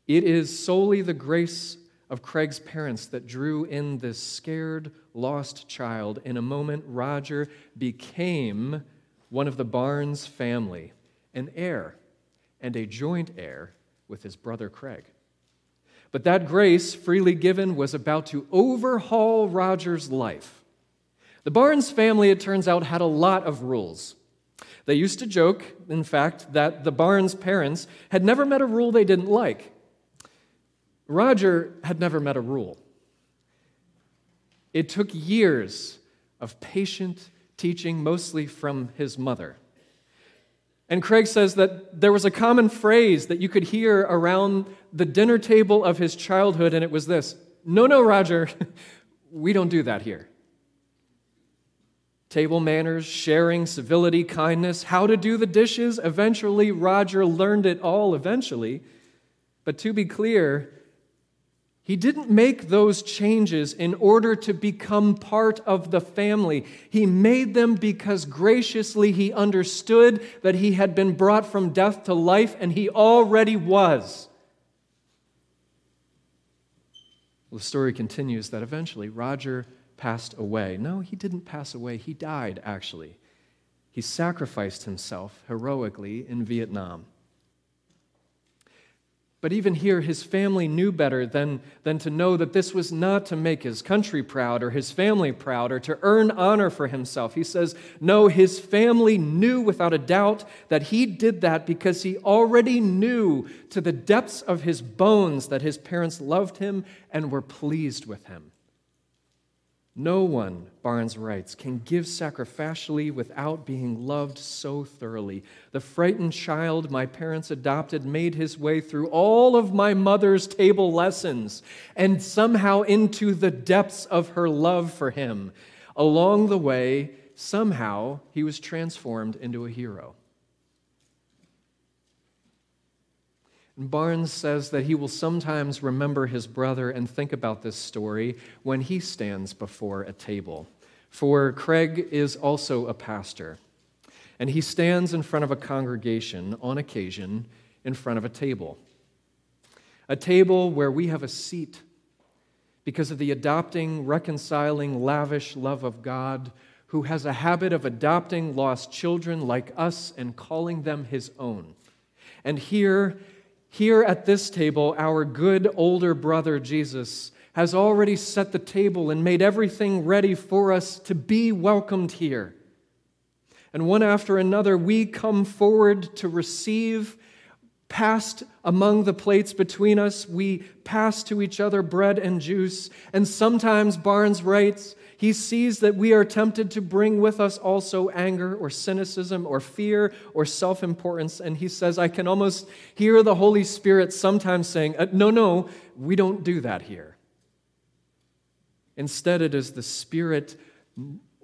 It is solely the grace of Craig's parents that drew in this scared, lost child. In a moment, Roger became one of the Barnes family, an heir, and a joint heir with his brother Craig. But that grace, freely given, was about to overhaul Roger's life. The Barnes family, it turns out, had a lot of rules. They used to joke, in fact, that the Barnes parents had never met a rule they didn't like. Roger had never met a rule. It took years of patient teaching, mostly from his mother. And Craig says that there was a common phrase that you could hear around the dinner table of his childhood, and it was this No, no, Roger, we don't do that here. Table manners, sharing, civility, kindness, how to do the dishes. Eventually, Roger learned it all eventually. But to be clear, he didn't make those changes in order to become part of the family. He made them because graciously he understood that he had been brought from death to life, and he already was. The story continues that eventually Roger passed away. No, he didn't pass away, he died, actually. He sacrificed himself heroically in Vietnam. But even here, his family knew better than, than to know that this was not to make his country proud or his family proud or to earn honor for himself. He says, no, his family knew without a doubt that he did that because he already knew to the depths of his bones that his parents loved him and were pleased with him. No one, Barnes writes, can give sacrificially without being loved so thoroughly. The frightened child my parents adopted made his way through all of my mother's table lessons and somehow into the depths of her love for him. Along the way, somehow he was transformed into a hero. Barnes says that he will sometimes remember his brother and think about this story when he stands before a table. For Craig is also a pastor, and he stands in front of a congregation on occasion in front of a table. A table where we have a seat because of the adopting, reconciling, lavish love of God, who has a habit of adopting lost children like us and calling them his own. And here, here at this table, our good older brother Jesus has already set the table and made everything ready for us to be welcomed here. And one after another, we come forward to receive. Passed among the plates between us, we pass to each other bread and juice. And sometimes, Barnes writes, he sees that we are tempted to bring with us also anger or cynicism or fear or self importance. And he says, I can almost hear the Holy Spirit sometimes saying, uh, No, no, we don't do that here. Instead, it is the Spirit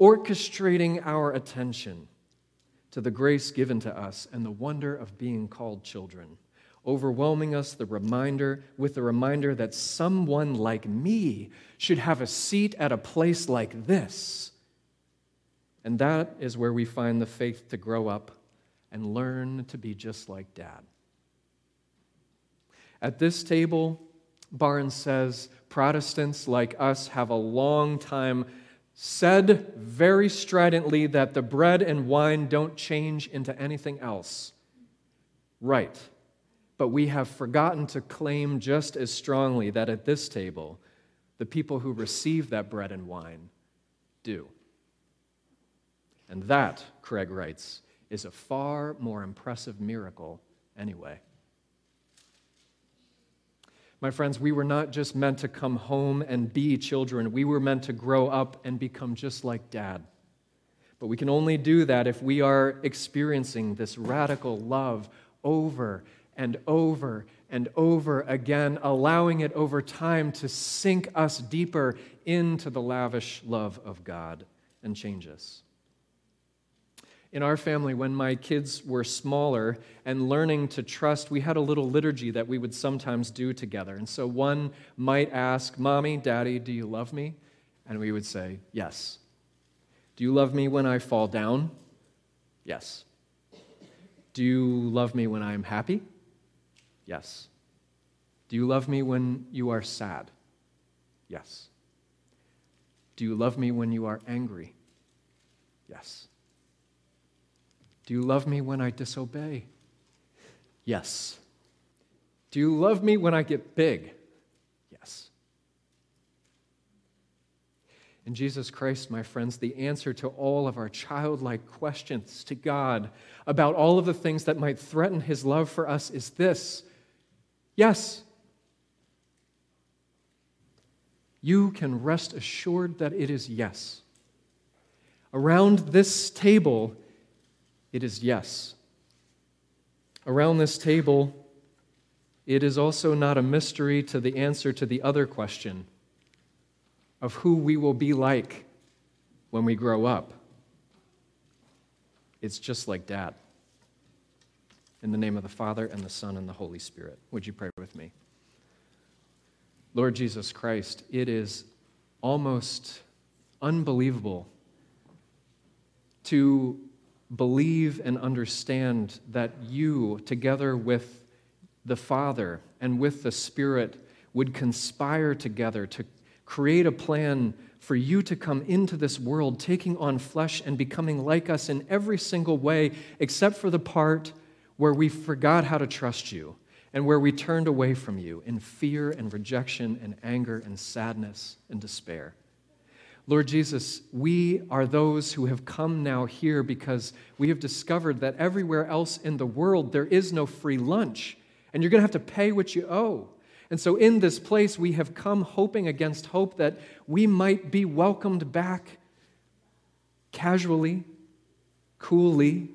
orchestrating our attention to the grace given to us and the wonder of being called children. overwhelming us the reminder with the reminder that someone like me should have a seat at a place like this. And that is where we find the faith to grow up and learn to be just like dad. At this table, Barnes says Protestants like us have a long time said very stridently that the bread and wine don't change into anything else. Right. But we have forgotten to claim just as strongly that at this table, the people who receive that bread and wine do. And that, Craig writes, is a far more impressive miracle anyway. My friends, we were not just meant to come home and be children, we were meant to grow up and become just like dad. But we can only do that if we are experiencing this radical love over and over and over again, allowing it over time to sink us deeper into the lavish love of God and change us. In our family, when my kids were smaller and learning to trust, we had a little liturgy that we would sometimes do together. And so one might ask, Mommy, Daddy, do you love me? And we would say, Yes. Do you love me when I fall down? Yes. Do you love me when I am happy? Yes. Do you love me when you are sad? Yes. Do you love me when you are angry? Yes. Do you love me when I disobey? Yes. Do you love me when I get big? Yes. In Jesus Christ, my friends, the answer to all of our childlike questions to God about all of the things that might threaten His love for us is this yes. You can rest assured that it is yes. Around this table, it is yes. Around this table, it is also not a mystery to the answer to the other question of who we will be like when we grow up. It's just like dad. In the name of the Father, and the Son, and the Holy Spirit. Would you pray with me? Lord Jesus Christ, it is almost unbelievable to believe and understand that you, together with the Father and with the Spirit, would conspire together to create a plan for you to come into this world, taking on flesh and becoming like us in every single way, except for the part where we forgot how to trust you and where we turned away from you in fear and rejection and anger and sadness and despair. Lord Jesus, we are those who have come now here because we have discovered that everywhere else in the world there is no free lunch, and you're going to have to pay what you owe. And so, in this place, we have come hoping against hope that we might be welcomed back casually, coolly,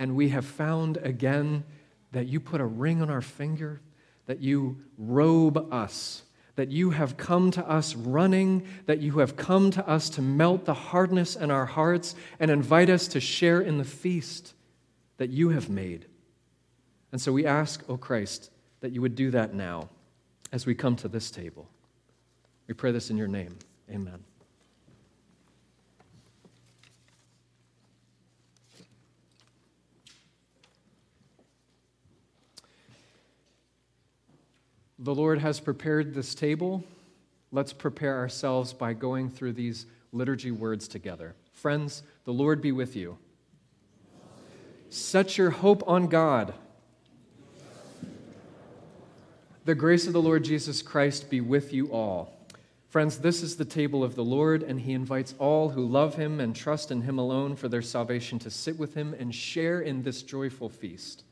and we have found again that you put a ring on our finger, that you robe us that you have come to us running, that you have come to us to melt the hardness in our hearts and invite us to share in the feast that you have made. And so we ask, O Christ, that you would do that now as we come to this table. We pray this in your name. Amen. The Lord has prepared this table. Let's prepare ourselves by going through these liturgy words together. Friends, the Lord be with you. Set your hope on God. The grace of the Lord Jesus Christ be with you all. Friends, this is the table of the Lord, and he invites all who love him and trust in him alone for their salvation to sit with him and share in this joyful feast.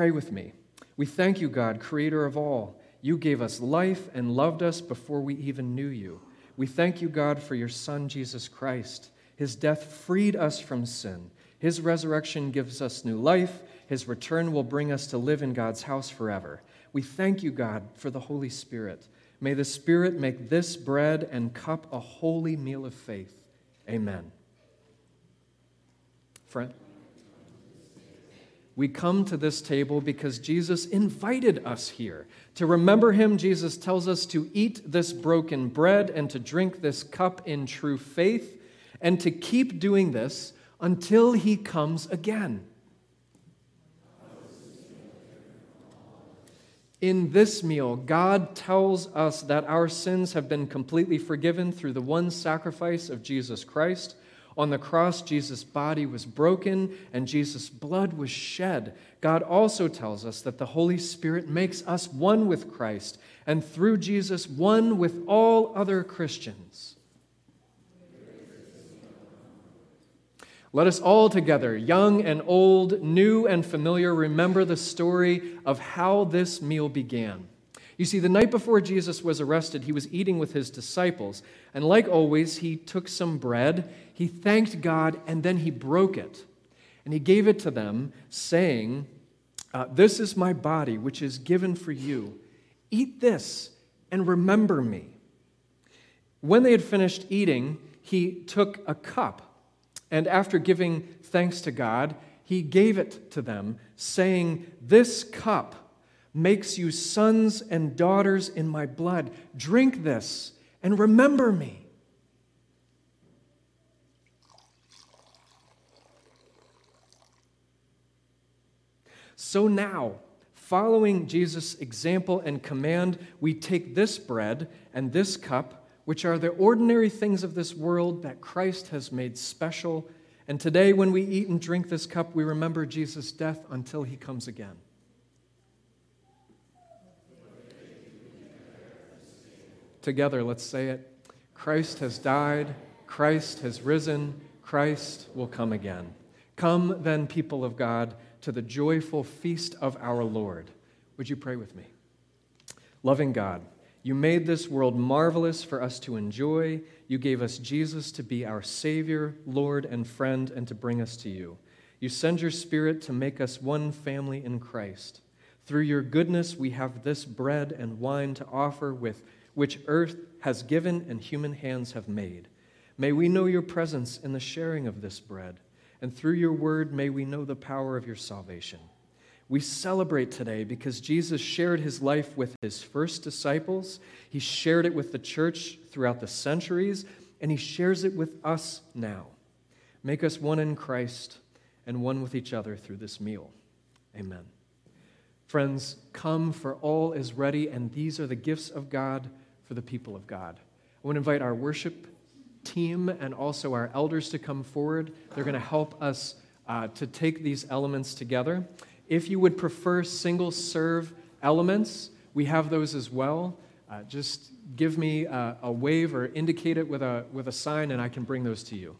Pray with me. We thank you, God, creator of all. You gave us life and loved us before we even knew you. We thank you, God, for your Son, Jesus Christ. His death freed us from sin. His resurrection gives us new life. His return will bring us to live in God's house forever. We thank you, God, for the Holy Spirit. May the Spirit make this bread and cup a holy meal of faith. Amen. Friend, we come to this table because Jesus invited us here. To remember him, Jesus tells us to eat this broken bread and to drink this cup in true faith, and to keep doing this until he comes again. In this meal, God tells us that our sins have been completely forgiven through the one sacrifice of Jesus Christ. On the cross, Jesus' body was broken and Jesus' blood was shed. God also tells us that the Holy Spirit makes us one with Christ and through Jesus, one with all other Christians. Let us all together, young and old, new and familiar, remember the story of how this meal began. You see, the night before Jesus was arrested, he was eating with his disciples. And like always, he took some bread, he thanked God, and then he broke it. And he gave it to them, saying, uh, This is my body, which is given for you. Eat this and remember me. When they had finished eating, he took a cup and after giving thanks to God, he gave it to them, saying, This cup makes you sons and daughters in my blood. Drink this and remember me. So now, following Jesus' example and command, we take this bread and this cup which are the ordinary things of this world that Christ has made special. And today, when we eat and drink this cup, we remember Jesus' death until he comes again. Together, let's say it Christ has died, Christ has risen, Christ will come again. Come, then, people of God, to the joyful feast of our Lord. Would you pray with me? Loving God, you made this world marvelous for us to enjoy. You gave us Jesus to be our Savior, Lord, and friend, and to bring us to you. You send your Spirit to make us one family in Christ. Through your goodness, we have this bread and wine to offer with which earth has given and human hands have made. May we know your presence in the sharing of this bread, and through your word, may we know the power of your salvation. We celebrate today because Jesus shared his life with his first disciples. He shared it with the church throughout the centuries, and he shares it with us now. Make us one in Christ and one with each other through this meal. Amen. Friends, come, for all is ready, and these are the gifts of God for the people of God. I want to invite our worship team and also our elders to come forward. They're going to help us uh, to take these elements together. If you would prefer single serve elements, we have those as well. Uh, just give me a, a wave or indicate it with a, with a sign, and I can bring those to you.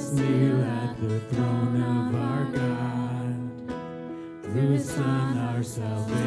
Jesus kneel at the throne of our God, through his Son our salvation.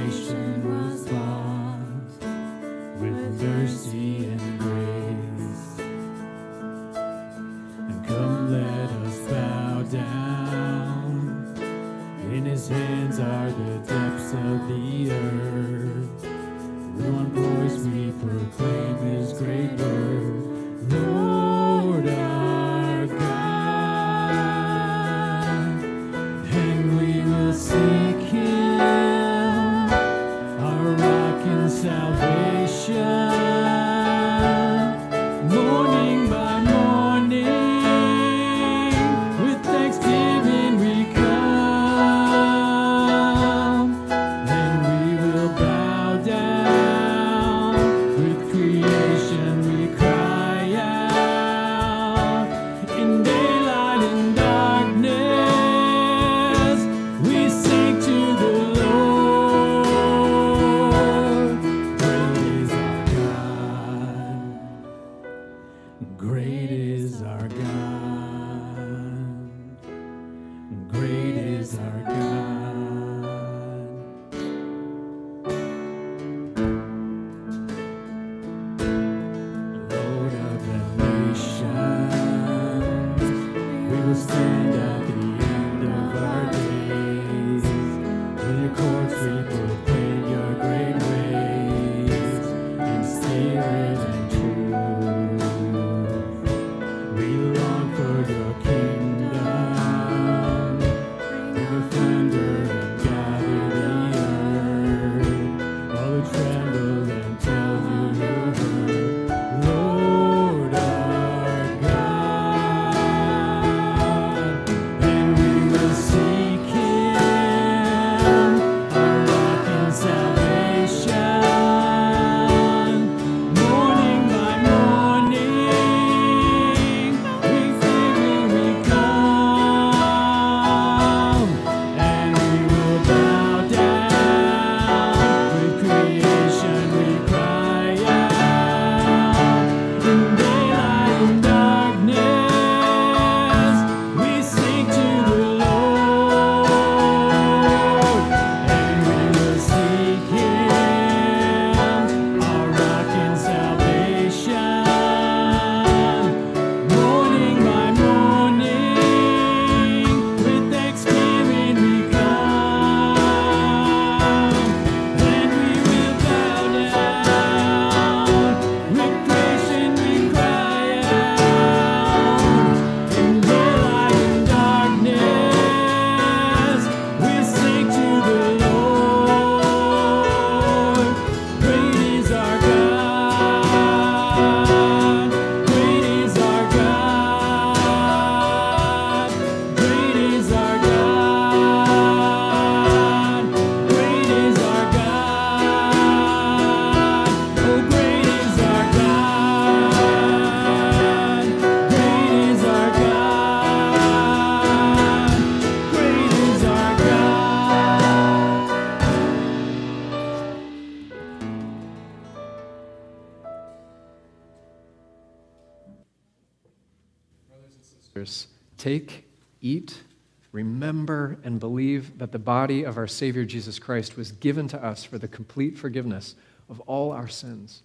The body of our Savior Jesus Christ was given to us for the complete forgiveness of all our sins.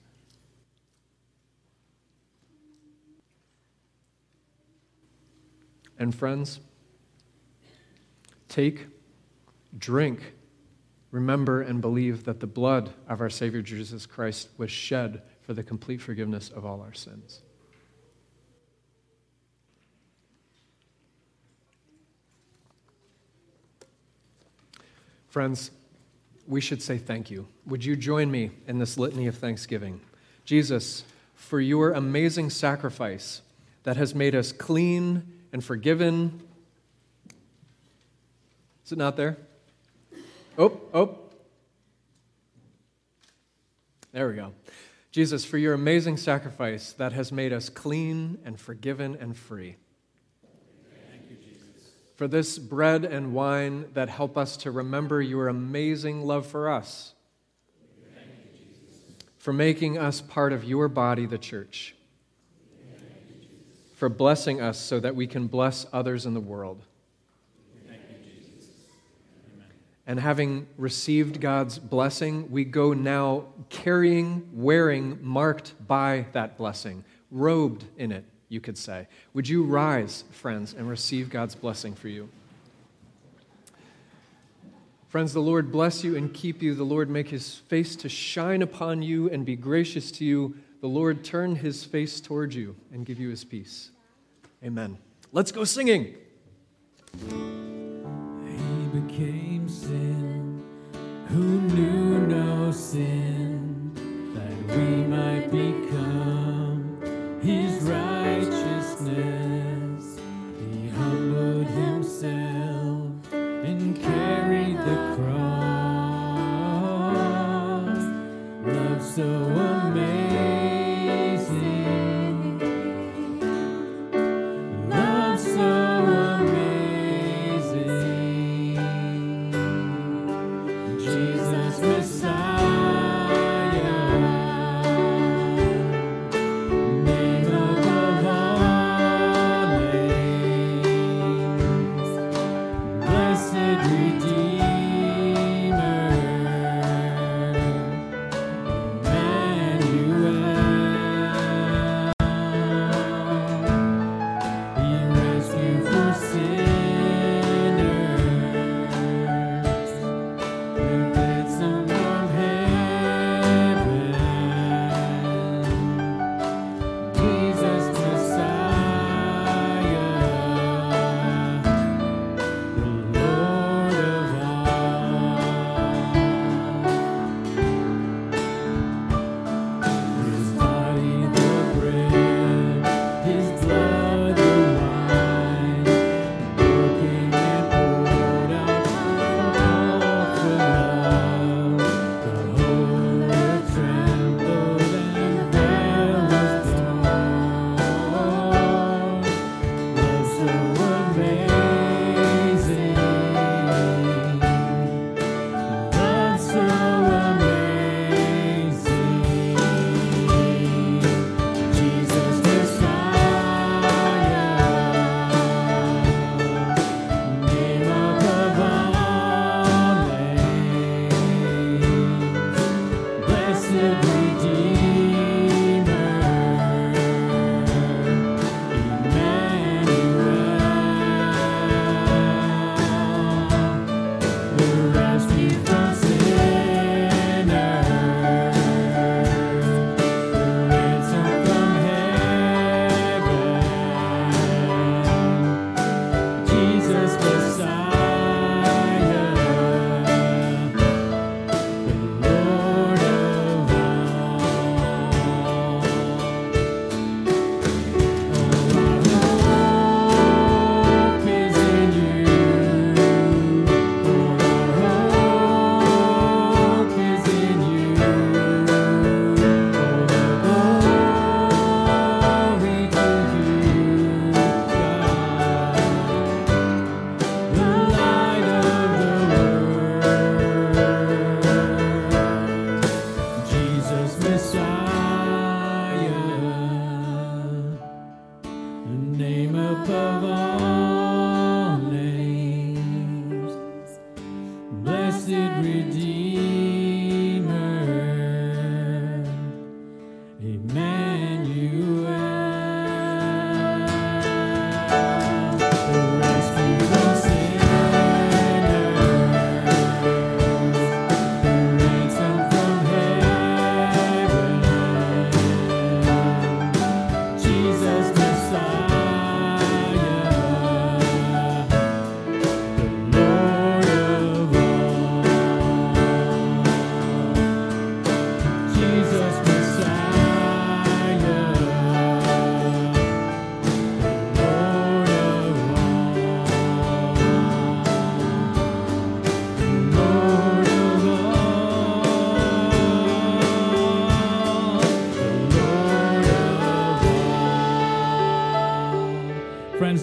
And friends, take, drink, remember, and believe that the blood of our Savior Jesus Christ was shed for the complete forgiveness of all our sins. Friends, we should say thank you. Would you join me in this litany of thanksgiving? Jesus, for your amazing sacrifice that has made us clean and forgiven. Is it not there? Oh, oh. There we go. Jesus, for your amazing sacrifice that has made us clean and forgiven and free. For this bread and wine that help us to remember your amazing love for us. for making us part of your body, the church. for blessing us so that we can bless others in the world. And having received God's blessing, we go now carrying, wearing, marked by that blessing, robed in it, you could say. Would you rise, friends, and receive God's blessing for you? Friends, the Lord bless you and keep you. The Lord make his face to shine upon you and be gracious to you. The Lord turn his face towards you and give you his peace. Amen. Let's go singing. He became sin who knew no sin that we might become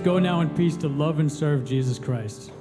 go now in peace to love and serve Jesus Christ.